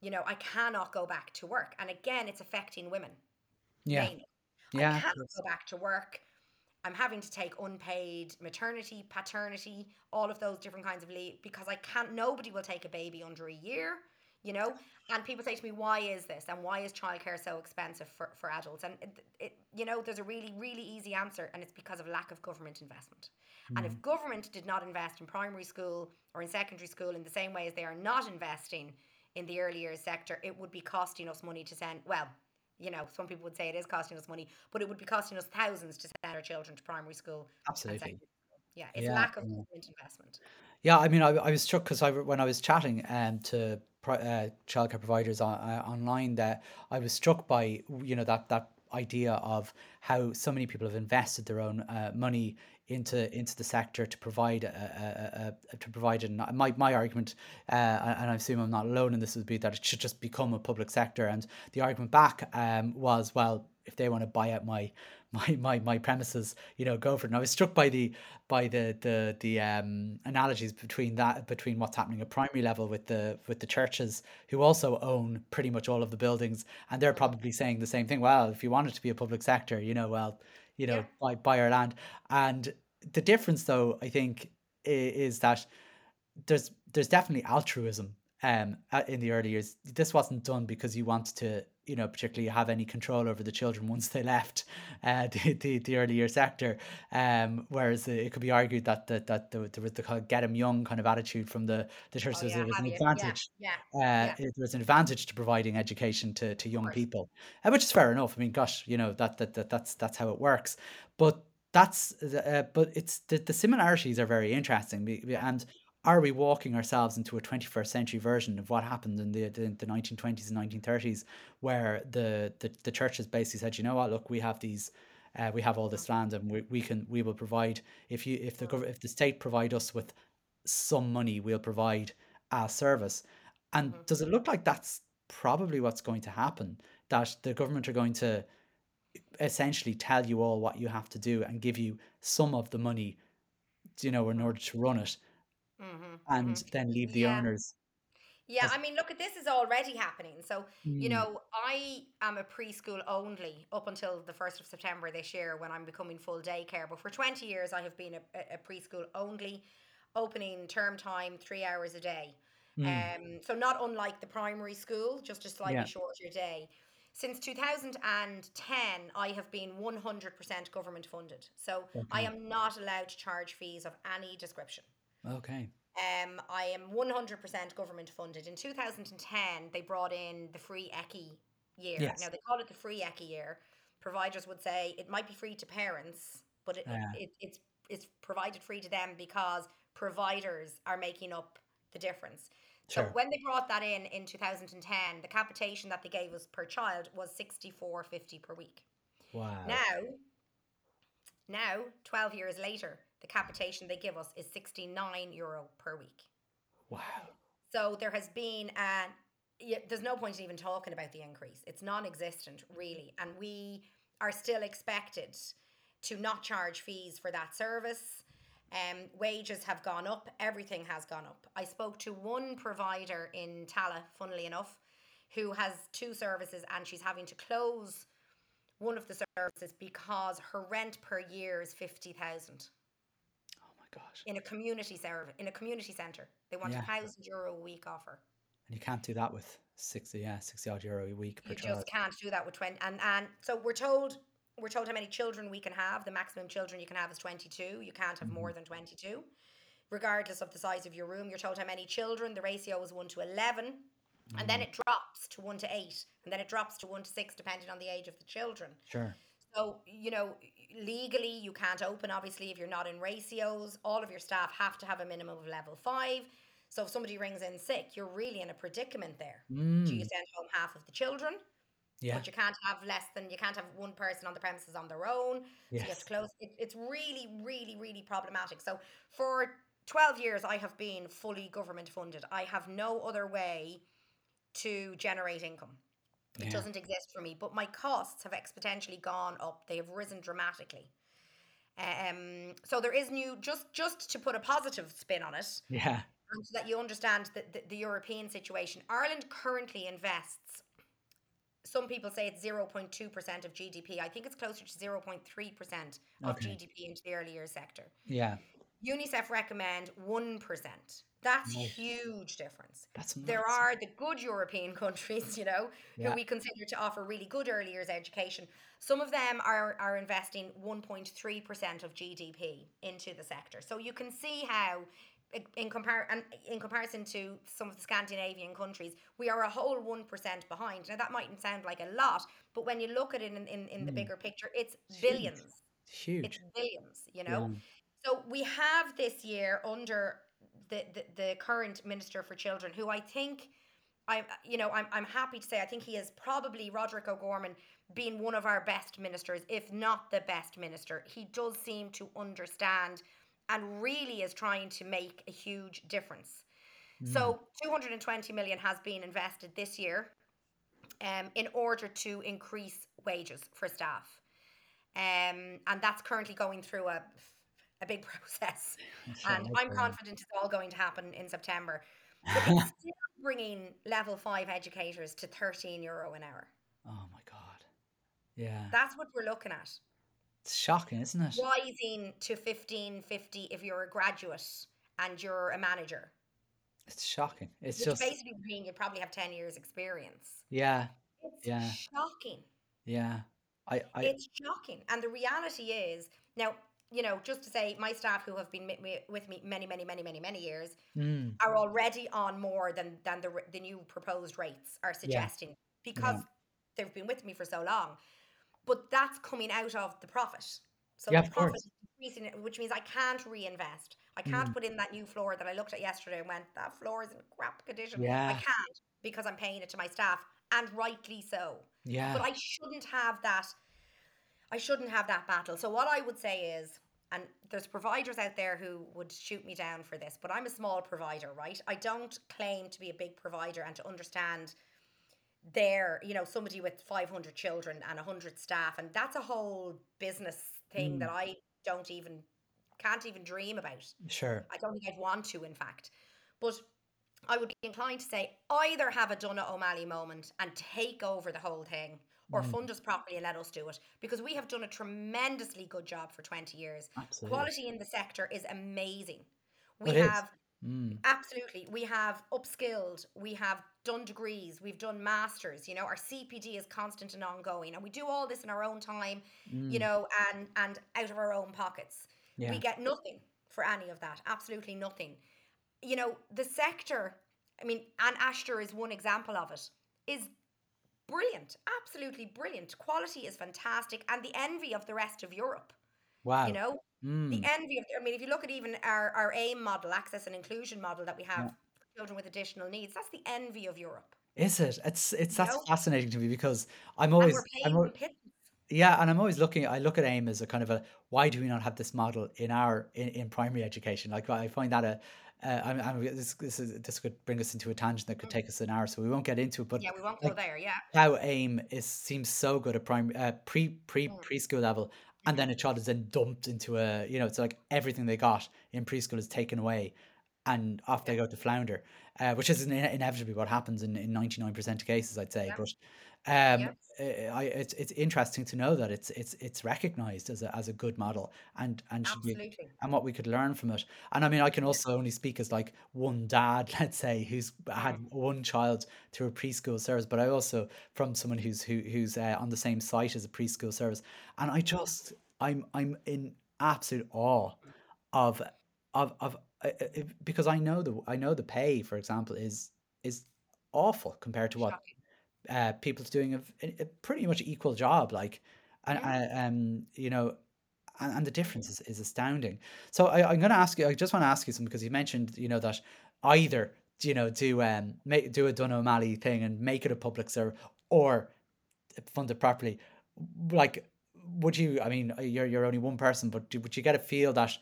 you know, I cannot go back to work, and again, it's affecting women Yeah. mainly. Yeah. I cannot go back to work. I'm having to take unpaid maternity, paternity, all of those different kinds of leave because I can't. Nobody will take a baby under a year, you know. And people say to me, "Why is this? And why is childcare so expensive for, for adults?" And it, it, you know, there's a really, really easy answer, and it's because of lack of government investment. And if hmm. government did not invest in primary school or in secondary school in the same way as they are not investing in the early years sector, it would be costing us money to send. Well, you know, some people would say it is costing us money, but it would be costing us thousands to send our children to primary school. Absolutely. Yeah, it's Yeah. lack of investment. Yeah, I mean, I, I was struck because I, when I was chatting um, to uh, childcare providers on, uh, online, that I was struck by you know that that idea of how so many people have invested their own uh, money into into the sector to provide a, a, a, to provide an, my my argument, uh, and I assume I'm not alone in this, would be that it should just become a public sector. And the argument back um, was, well, if they want to buy out my my my my premises, you know, go for it. And I was struck by the by the the the um, analogies between that between what's happening at primary level with the with the churches who also own pretty much all of the buildings, and they're probably saying the same thing. Well, if you want it to be a public sector, you know, well, you know, Yeah. buy buy our land. And the difference, though, I think, is that there's there's definitely altruism um in the early years this wasn't done because you wanted to you know particularly have any control over the children once they left uh the the, the early year sector um whereas uh, it could be argued that that, that there, was the kind of get 'em young kind of attitude from the the church Oh yeah, there was an you? Advantage yeah, uh, yeah. it, there was an advantage to providing education to, to young people, uh, which is fair enough. I mean, gosh, you know that that, that that's that's how it works. But that's the- uh, but it's the, the similarities are very interesting. be- be- Yeah. And are we walking ourselves into a 21st century version of what happened in the the, the 1920s and 1930s, where the, the the churches basically said, you know what, look, we have these. Uh, we have all this land, and we, we can we will provide if you if the if the state provide us with some money, we'll provide a service. And Mhm. does it look like that's probably what's going to happen? That the government are going to essentially tell you all what you have to do and give you some of the money, you know, in order to run it, Mm-hmm, and mm-hmm. then leave the Yeah. owners. Yeah, as- I mean, look at this is already happening. So, you Mm, know, I am a preschool only up until the 1st of September this year when I'm becoming full daycare. But for 20 years, I have been a, a preschool only, opening term time three hours a day. mm, Um, so, not unlike the primary school, just a slightly yeah. shorter day. Since 2010, I have been 100% government funded. So, I am not allowed to charge fees of any description. Okay. Um, I am 100% government funded. In 2010, they brought in the free ECCE year. Yes. Now, they call it the free ECCE year. Providers would say it might be free to parents, but it, Yeah. it, it's, it's provided free to them because providers are making up the difference. Sure. So when they brought that in in 2010, the capitation that they gave us per child was 64.50 per week. Wow. Now, now 12 years later, the capitation they give us is 69 euro per week. Wow. So there has been a yeah, there's no point in even talking about the increase. It's non-existent really, and we are still expected to not charge fees for that service. Um, wages have gone up. Everything has gone up. I spoke to one provider in Tallaght, funnily enough, who has two services, and she's having to close one of the services because her rent per year is fifty thousand Oh my gosh. in a community service in a community centre. They want Yeah. a thousand euro a week offer. And you can't do that with sixty, yeah, sixty odd euro a week per You child. just can't do that with twenty. And and so we're told we're told how many children we can have. The maximum children you can have is twenty two. You can't have Mm-hmm. more than twenty two, regardless of the size of your room. You're told how many children. The ratio is one to eleven, and then Mm. it drops to one to eight, and then it drops to one to six, depending on the age of the children. Sure. So, you know, legally you can't open, obviously, if you're not in ratios. All of your staff have to have a minimum of level five. So if somebody rings in sick, you're really in a predicament there. Do you send home half of the children? Mm. Yeah. But you can't have less than, you can't have one person on the premises on their own. So you have Yes. to close. It, it's really, really, really problematic. So for 12 years, I have been fully government funded. I have no other way to generate income. It Yeah. doesn't exist for me. But my costs have exponentially gone up. They have risen dramatically. Um, so there is new just just to put a positive spin on it, Yeah. and so that you understand the, the, the European situation. Ireland currently invests. Some people say it's zero point two percent of GDP. I think it's closer to zero point three percent of Okay. GDP into the earlier sector. Yeah. UNICEF recommend one percent. That's Nice. huge difference. That's There are the good European countries, you know, Yeah. who we consider to offer really good early years education. Some of them are, are investing 1.3% of GDP into the sector. So you can see how, in, compar- and in comparison to some of the Scandinavian countries, we are a whole 1% behind. Now, that mightn't sound like a lot, but when you look at it in, in, in the hmm. bigger picture, it's billions. Huge. It's billions, you know? Yeah. So we have this year under the, the, the current Minister for Children, who I think I'm you know, I'm I'm happy to say I think he is probably Roderick O'Gorman being one of our best ministers, if not the best minister. He does seem to understand and really is trying to make a huge difference. So 220 million has been invested this year um, in order to increase wages for staff. Um, and that's currently going through a, a big process. Sure, and I'm confident it's all going to happen in September. But it's still bringing level five educators to 13 euro an hour. Oh my god. Yeah. That's what we're looking at. It's shocking, isn't it? Rising to 1550 if you're a graduate and you're a manager. It's shocking. It's Which just basically mean you probably have 10 years experience. yeah, It's Yeah. shocking. yeah. I, I it's shocking. And the reality is, now, you know, just to say, my staff who have been with me many, many, many, many, many years mm, are already on more than than the the new proposed rates are suggesting because they've been with me for so long. But that's coming out of the profit. So Yeah, the profit course. is increasing, which means I can't reinvest. I can't Mm. put in that new floor that I looked at yesterday and went, that floor is in crap condition. I can't because I'm paying it to my staff, and rightly so yeah. but I shouldn't have that. I shouldn't have that battle. So what I would say is, and there's providers out there who would shoot me down for this, but I'm a small provider, right? I don't claim to be a big provider and to understand their, you know, somebody with 500 children and 100 staff, and that's a whole business thing hmm. that I don't even can't even dream about. sure. I don't think I'd want to, in fact. But I would be inclined to say either have a Donogh O'Malley moment and take over the whole thing, or Mm. fund us properly and let us do it. Because we have done a tremendously good job for 20 years. Absolutely. Quality in the sector is amazing. We It have Mm, absolutely we have upskilled we have done degrees we've done masters you know our cpd is constant and ongoing and we do all this in our own time you know and and out of our own pockets Mm. Yeah. we get nothing for any of that absolutely nothing you know the sector i mean and Aistear is one example of it is brilliant absolutely brilliant quality is fantastic and the envy of the rest of europe wow. you know Mm, the envy of i mean if you look at even our, our AIM model access and inclusion model that we have for children with additional needs that's the envy of europe is it? It's it's that's know? fascinating to me because I'm always I'm al- Yeah, and I'm always looking. I look at AIM as a kind of a why do we not have this model in our in, in primary education? Like I find that a uh, I'm, I'm, this this is this could bring us into a tangent that could Mm. take us an hour, so we won't get into it. But Yeah, we won't go there. Yeah. how AIM is seems so good at prime uh, pre pre Mm. preschool level, and then a child is then dumped into a you know it's like everything they got in preschool is taken away, and off Yeah. they go to flounder, uh, which is ine- inevitably what happens in in ninety nine percent of cases, I'd say. Yeah. But um, Yep. uh, I it's it's interesting to know that it's it's it's recognized as a as a good model and and should be and what we could learn from it. And I mean, I can also only speak as like one dad, let's say, who's had Mm. one child through a preschool service, but I also from someone who's who, who's uh, on the same site as a preschool service, and I Mm. just I'm I'm in absolute awe of of of uh, because I know the I know the pay, for example, is is awful compared to what Shocking. Uh, people's doing a pretty much equal job, like, and uh, um, you know, and, and the difference is, is astounding. So I, I'm going to ask you. I just want to ask you something because you mentioned, you know, that either you know do um make do a Donogh O'Malley thing and make it a public service or fund it properly. Like, would you? I mean, uh, you're you're only one person, but do, would you get a feel that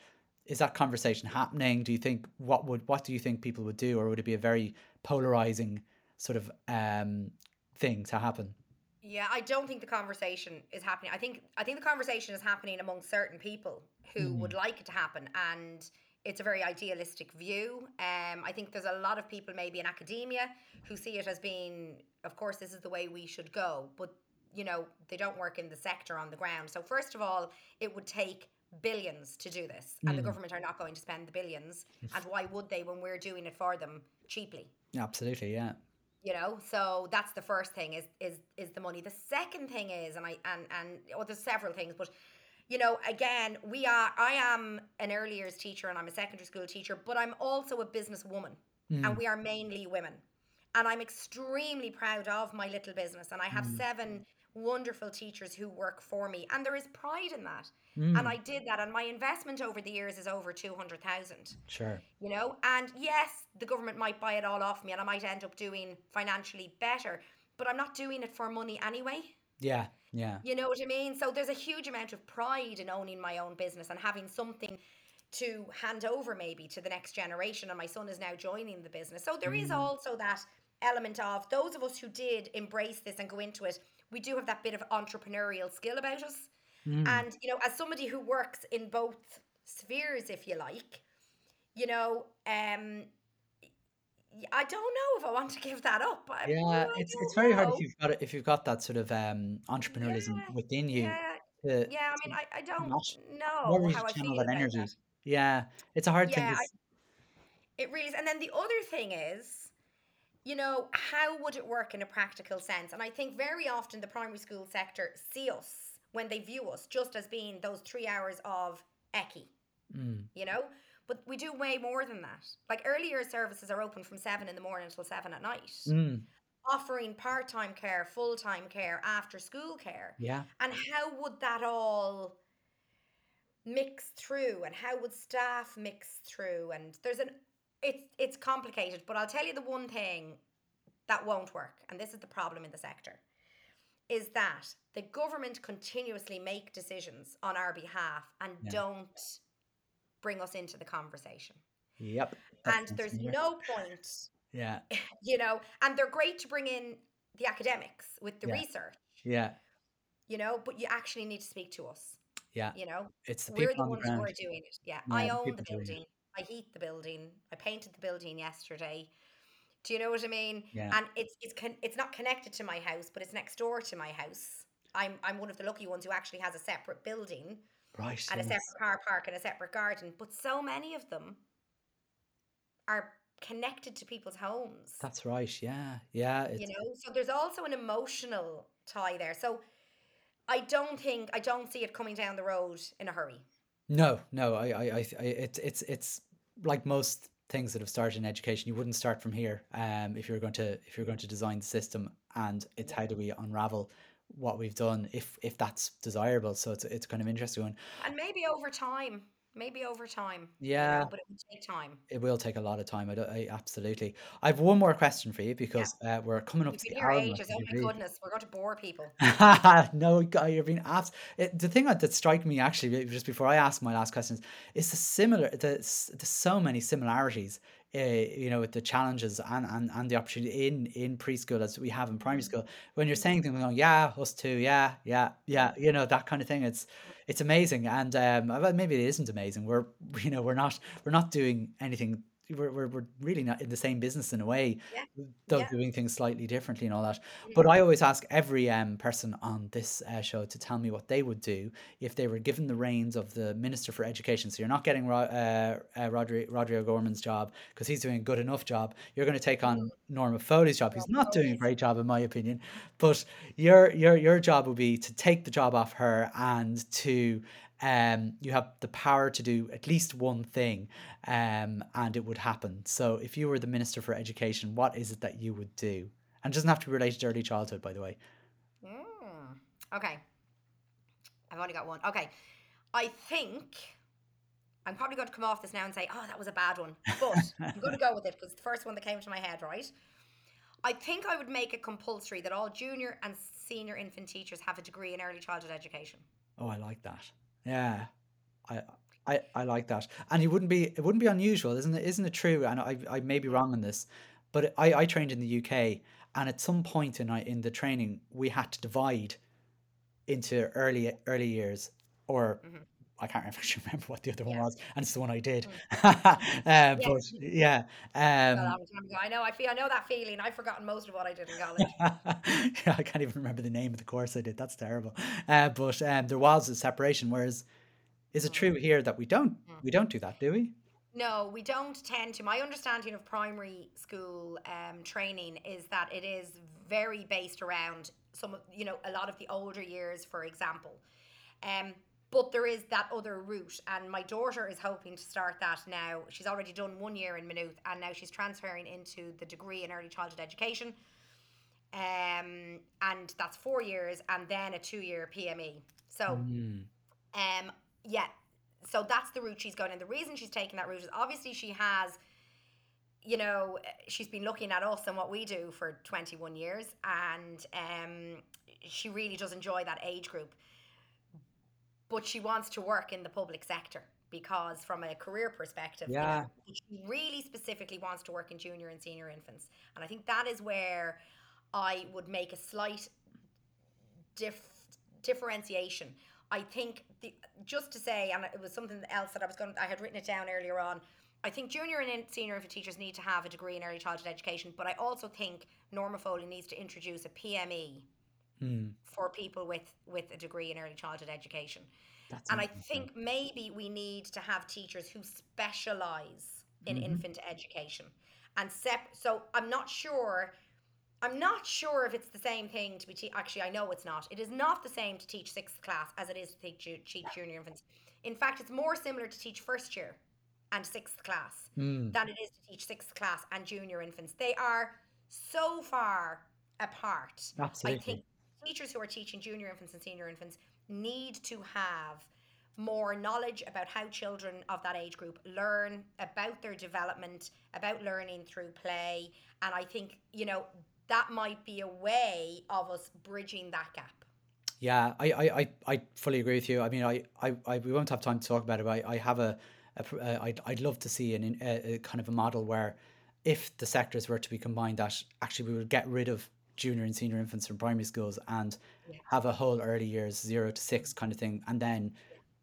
is that conversation happening? Do you think what would what do you think people would do, or would it be a very polarizing sort of um thing to happen? Yeah, I don't think the conversation is happening. I think I think the conversation is happening among certain people who would Mm, like it to happen, and it's a very idealistic view. Um, I think there's a lot of people, maybe in academia, who see it as being, of course, this is the way we should go, but you know they don't work in the sector on the ground. So first of all, it would take billions to do this, and the mm, government are not going to spend the billions. And why would they when we're doing it for them cheaply? absolutely, yeah. You know so that's the first thing is is is the money. The second thing is and i and and well there's several things but you know again we are i am an early years teacher and i'm a secondary school teacher but i'm also a businesswoman and Mm, we are mainly women. And i'm extremely proud of my little business. And i have mm, seven wonderful teachers who work for me and there is pride in that. And i mm, did that and my investment over the years is over 200000 sure. you know and yes the government might buy it all off me and i might end up doing financially better but i'm not doing it for money anyway. Yeah, yeah. you know what i mean? So there's a huge amount of pride in owning my own business and having something to hand over maybe to the next generation and my son is now joining the business. So there is Mm, also that element of those of us who did embrace this and go into it we do have that bit of entrepreneurial skill about us mm. and you know as somebody who works in both spheres if you like you know um I don't know if I want to give that up. I, Yeah, it's it's very hard if you've got it if you've got that sort of um entrepreneurialism Yeah, within you yeah, to yeah. I mean, I, I don't not know how I feel that about that. Yeah, it's a hard thing Yeah, I, it really is. And then the other thing is, you know, how would it work in a practical sense? And I think very often the primary school sector see us when they view us just as being those three hours of ECCE. mm, you know? But we do way more than that. Like earlier services are open from 7 in the morning until 7 at night. Mm, offering part-time care full-time care after school care. Yeah, and how would that all mix through? And how would staff mix through? And there's an it's it's complicated but i'll tell you the one thing that won't work and this is the problem in the sector is that the government continuously make decisions on our behalf and yeah, don't bring us into the conversation. yep. And there's no point, Yeah, you know, and they're great to bring in the academics with the yeah, research, yeah, you know, but you actually need to speak to us, yeah. you know. It's the We're the on the ones who are doing it. Yeah. Yeah, I own the people it. building. I heat the building. I painted the building yesterday. Do you know what I mean? Yeah, And it's it's con- it's not connected to my house, but it's next door to my house. I'm I'm one of the lucky ones who actually has a separate building right. and a separate car park and a separate garden. But so many of them are connected to people's homes, that's right. Yeah, yeah. you know? So there's also an emotional tie there. So I don't think, I don't see it coming down the road in a hurry. no, no. I, I, I, I it's it's it's like most things that have started in education. You wouldn't start from here. Um, if you're going to if you're going to design the system, and it's how do we unravel what we've done if if that's desirable. So it's it's kind of interesting. And maybe over time, maybe over time. you Yeah. know, but it would take time. It will take a lot of time. I, don't, I absolutely. I have one more question for you because uh, we're coming up to the hour ages. Oh my goodness, we're going to bore people. no, guy, you're being abs. It, the thing that, strike me actually, just before I ask my last questions, is the similar. The, there's so many similarities. Uh, you know, with the challenges and, and, and the opportunity in in preschool as we have in primary Mhm, school. When you're saying things, going, yeah, us too, yeah, yeah, yeah, you know, that kind of thing. It's it's amazing, and um, maybe it isn't amazing. We're you know we're not we're not doing anything. We're, we're, we're really not in the same business in a way, Yeah, though yeah. doing things slightly differently and all that. mhm, But I always ask every um, person on this uh, show to tell me what they would do if they were given the reins of the Minister for Education. So you're not getting Ro- uh, uh, Rodri- Rodrigo Gorman's job because he's doing a good enough job. You're going to take on mhm. Norma Foley's job. He's not doing a great job, in my opinion. But your your your job would be to take the job off her and to um you have the power to do at least one thing um and it would happen so if you were the minister for education what is it that you would do and it doesn't have to be related to early childhood by the way Mm. Okay, I've only got one. Okay, I think I'm probably going to come off this now and say, oh, that was a bad one. But I'm going to go with it because it's the first one that came to my head, right? I think I would make it compulsory that all junior and senior infant teachers have a degree in early childhood education. oh i like that yeah i I, I like that, and it wouldn't be it wouldn't be unusual, isn't it? Isn't it true? And I, I may be wrong on this, but I, I trained in the UK, and at some point in I, in the training, we had to divide into early early years, or hmm I can't actually remember what the other one was, and it's the one I did. Mm. uh, Yeah. but yeah, um, that was time ago. I know. I feel. I know that feeling. I've forgotten most of what I did in college. yeah, I can't even remember the name of the course I did. That's terrible. Uh, but um, there was a separation. Whereas, is it true Mm, here that we don't mm. we don't do that, do we? No, we don't tend to. My understanding of primary school um, training is that it is very based around some, of you know, a lot of the older years, for example. Um, but there is that other route, and my daughter is hoping to start that now. She's already done one year in Maynooth, and now she's transferring into the degree in early childhood education. Um, and that's four years, and then a two-year PME. So Mm, um, yeah, so that's the route she's going. And the reason she's taking that route is obviously she has, you know, she's been looking at us and what we do for 21 years, and um, she really does enjoy that age group. But she wants to work in the public sector because, from a career perspective, you yeah, know, she really specifically wants to work in junior and senior infants. And I think that is where I would make a slight dif- differentiation. I think the just to say, and it was something else that I was going. I had written it down earlier on. I think junior and in- senior infant teachers need to have a degree in early childhood education, but I also think Norma Foley needs to introduce a PME mm, for people with with a degree in early childhood education. that's And I think maybe we need to have teachers who specialize in hmm infant education and sep. So I'm not sure. I'm not sure if it's the same thing to be. Te- Actually, I know it's not. It is not the same to teach sixth class as it is to teach, ju- teach junior infants. In fact, it's more similar to teach first year and sixth class Mm, than it is to teach sixth class and junior infants. They are so far apart. I absolutely. think teachers who are teaching junior infants and senior infants need to have more knowledge about how children of that age group learn, about their development, about learning through play. And I think, you know, that might be a way of us bridging that gap. Yeah, I, I, I, I fully agree with you. I mean, I, I, I we won't have time to talk about it. But I, I have a, a pr- uh, I'd, I'd love to see an a, a kind of a model where, if the sectors were to be combined, that actually we would get rid of junior and senior infants from primary schools and Yeah. have a whole early years zero to six kind of thing, and then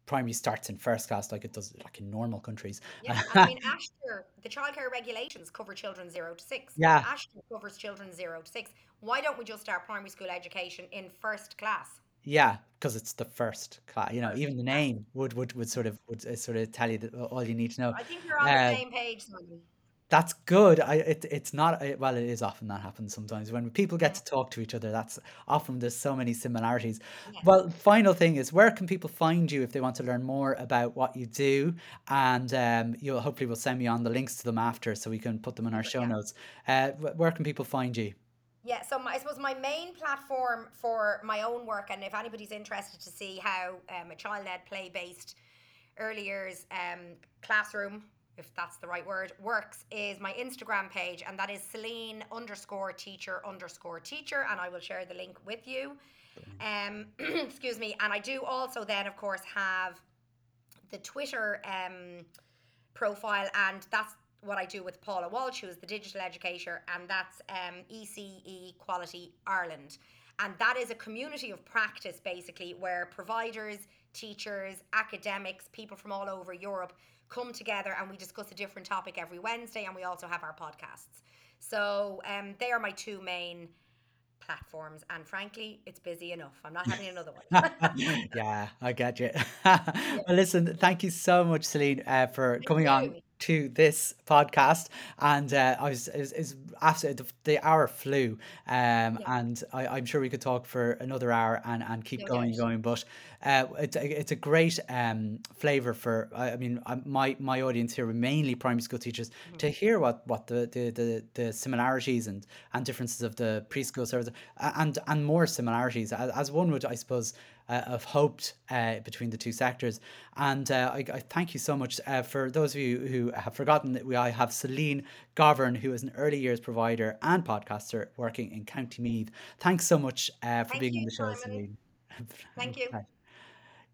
primary starts in first class like it does like in normal countries. Yeah, I mean, Aistear, the childcare regulations cover children zero to six. yeah, Aistear covers children zero to six. Why don't we just start primary school education in first class? yeah, because it's the first class. You know, even the name would would would sort of would uh, sort of tell you that all you need to know. I think you're on the Uh, same page, Simon. That's good. I it, it's not uh, well. It is often that happens sometimes when people get to talk to each other. That's often there's so many similarities. yeah. Well, final thing is where can people find you if they want to learn more about what you do? And um, you'll hopefully will send me on the links to them after so we can put them in our show yeah. notes. Uh, where can people find you? Yeah, so my, I suppose my main platform for my own work, and if anybody's interested to see how um, a child led play based early years um, classroom, if that's the right word, works is my Instagram page, and that is Celine underscore teacher underscore teacher, and I will share the link with you. Um, excuse me, and I do also then, of course, have the Twitter um, profile, and that's what I do with Paula Walsh, who is the digital educator, and that's um, ECE Quality Ireland. And that is a community of practice basically where providers, teachers, academics, people from all over Europe come together and we discuss a different topic every Wednesday and we also have our podcasts. So um, they are my two main platforms and frankly it's busy enough. I'm not having another one. Yeah i get you. Well listen thank you so much celine uh, for coming on to this podcast, and uh, I was is, after the, the hour flew, um, yeah. and I, am sure we could talk for another hour and, and keep no going, going. But uh, it's a, it's a great um, flavor for. I mean, my my audience here are mainly primary school teachers mm-hmm. to hear what what the, the the, the similarities and and differences of the preschool service and and more similarities as, as one would, I suppose uh, have hoped uh, between the two sectors. And uh, I, I, thank you so much uh, for those of you who have forgotten that we I have Celine Govern, who is an early years provider and podcaster working in County Meath. Thanks so much uh, for thank being you, on the show, Simon. Celine. Thank you.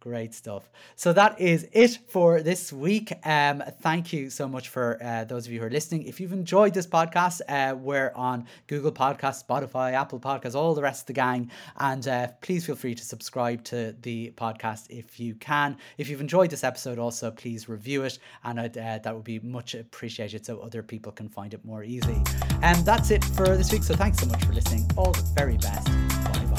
Great stuff. So that is it for this week. Um, thank you so much for uh, those of you who are listening. If you've enjoyed this podcast, uh, we're on Google Podcasts, Spotify, Apple Podcasts, all the rest of the gang. And uh, please feel free to subscribe to the podcast if you can. If you've enjoyed this episode, also please review it, and uh, that would be much appreciated so other people can find it more easily. And that's it for this week. So thanks so much for listening. All the very best. Bye.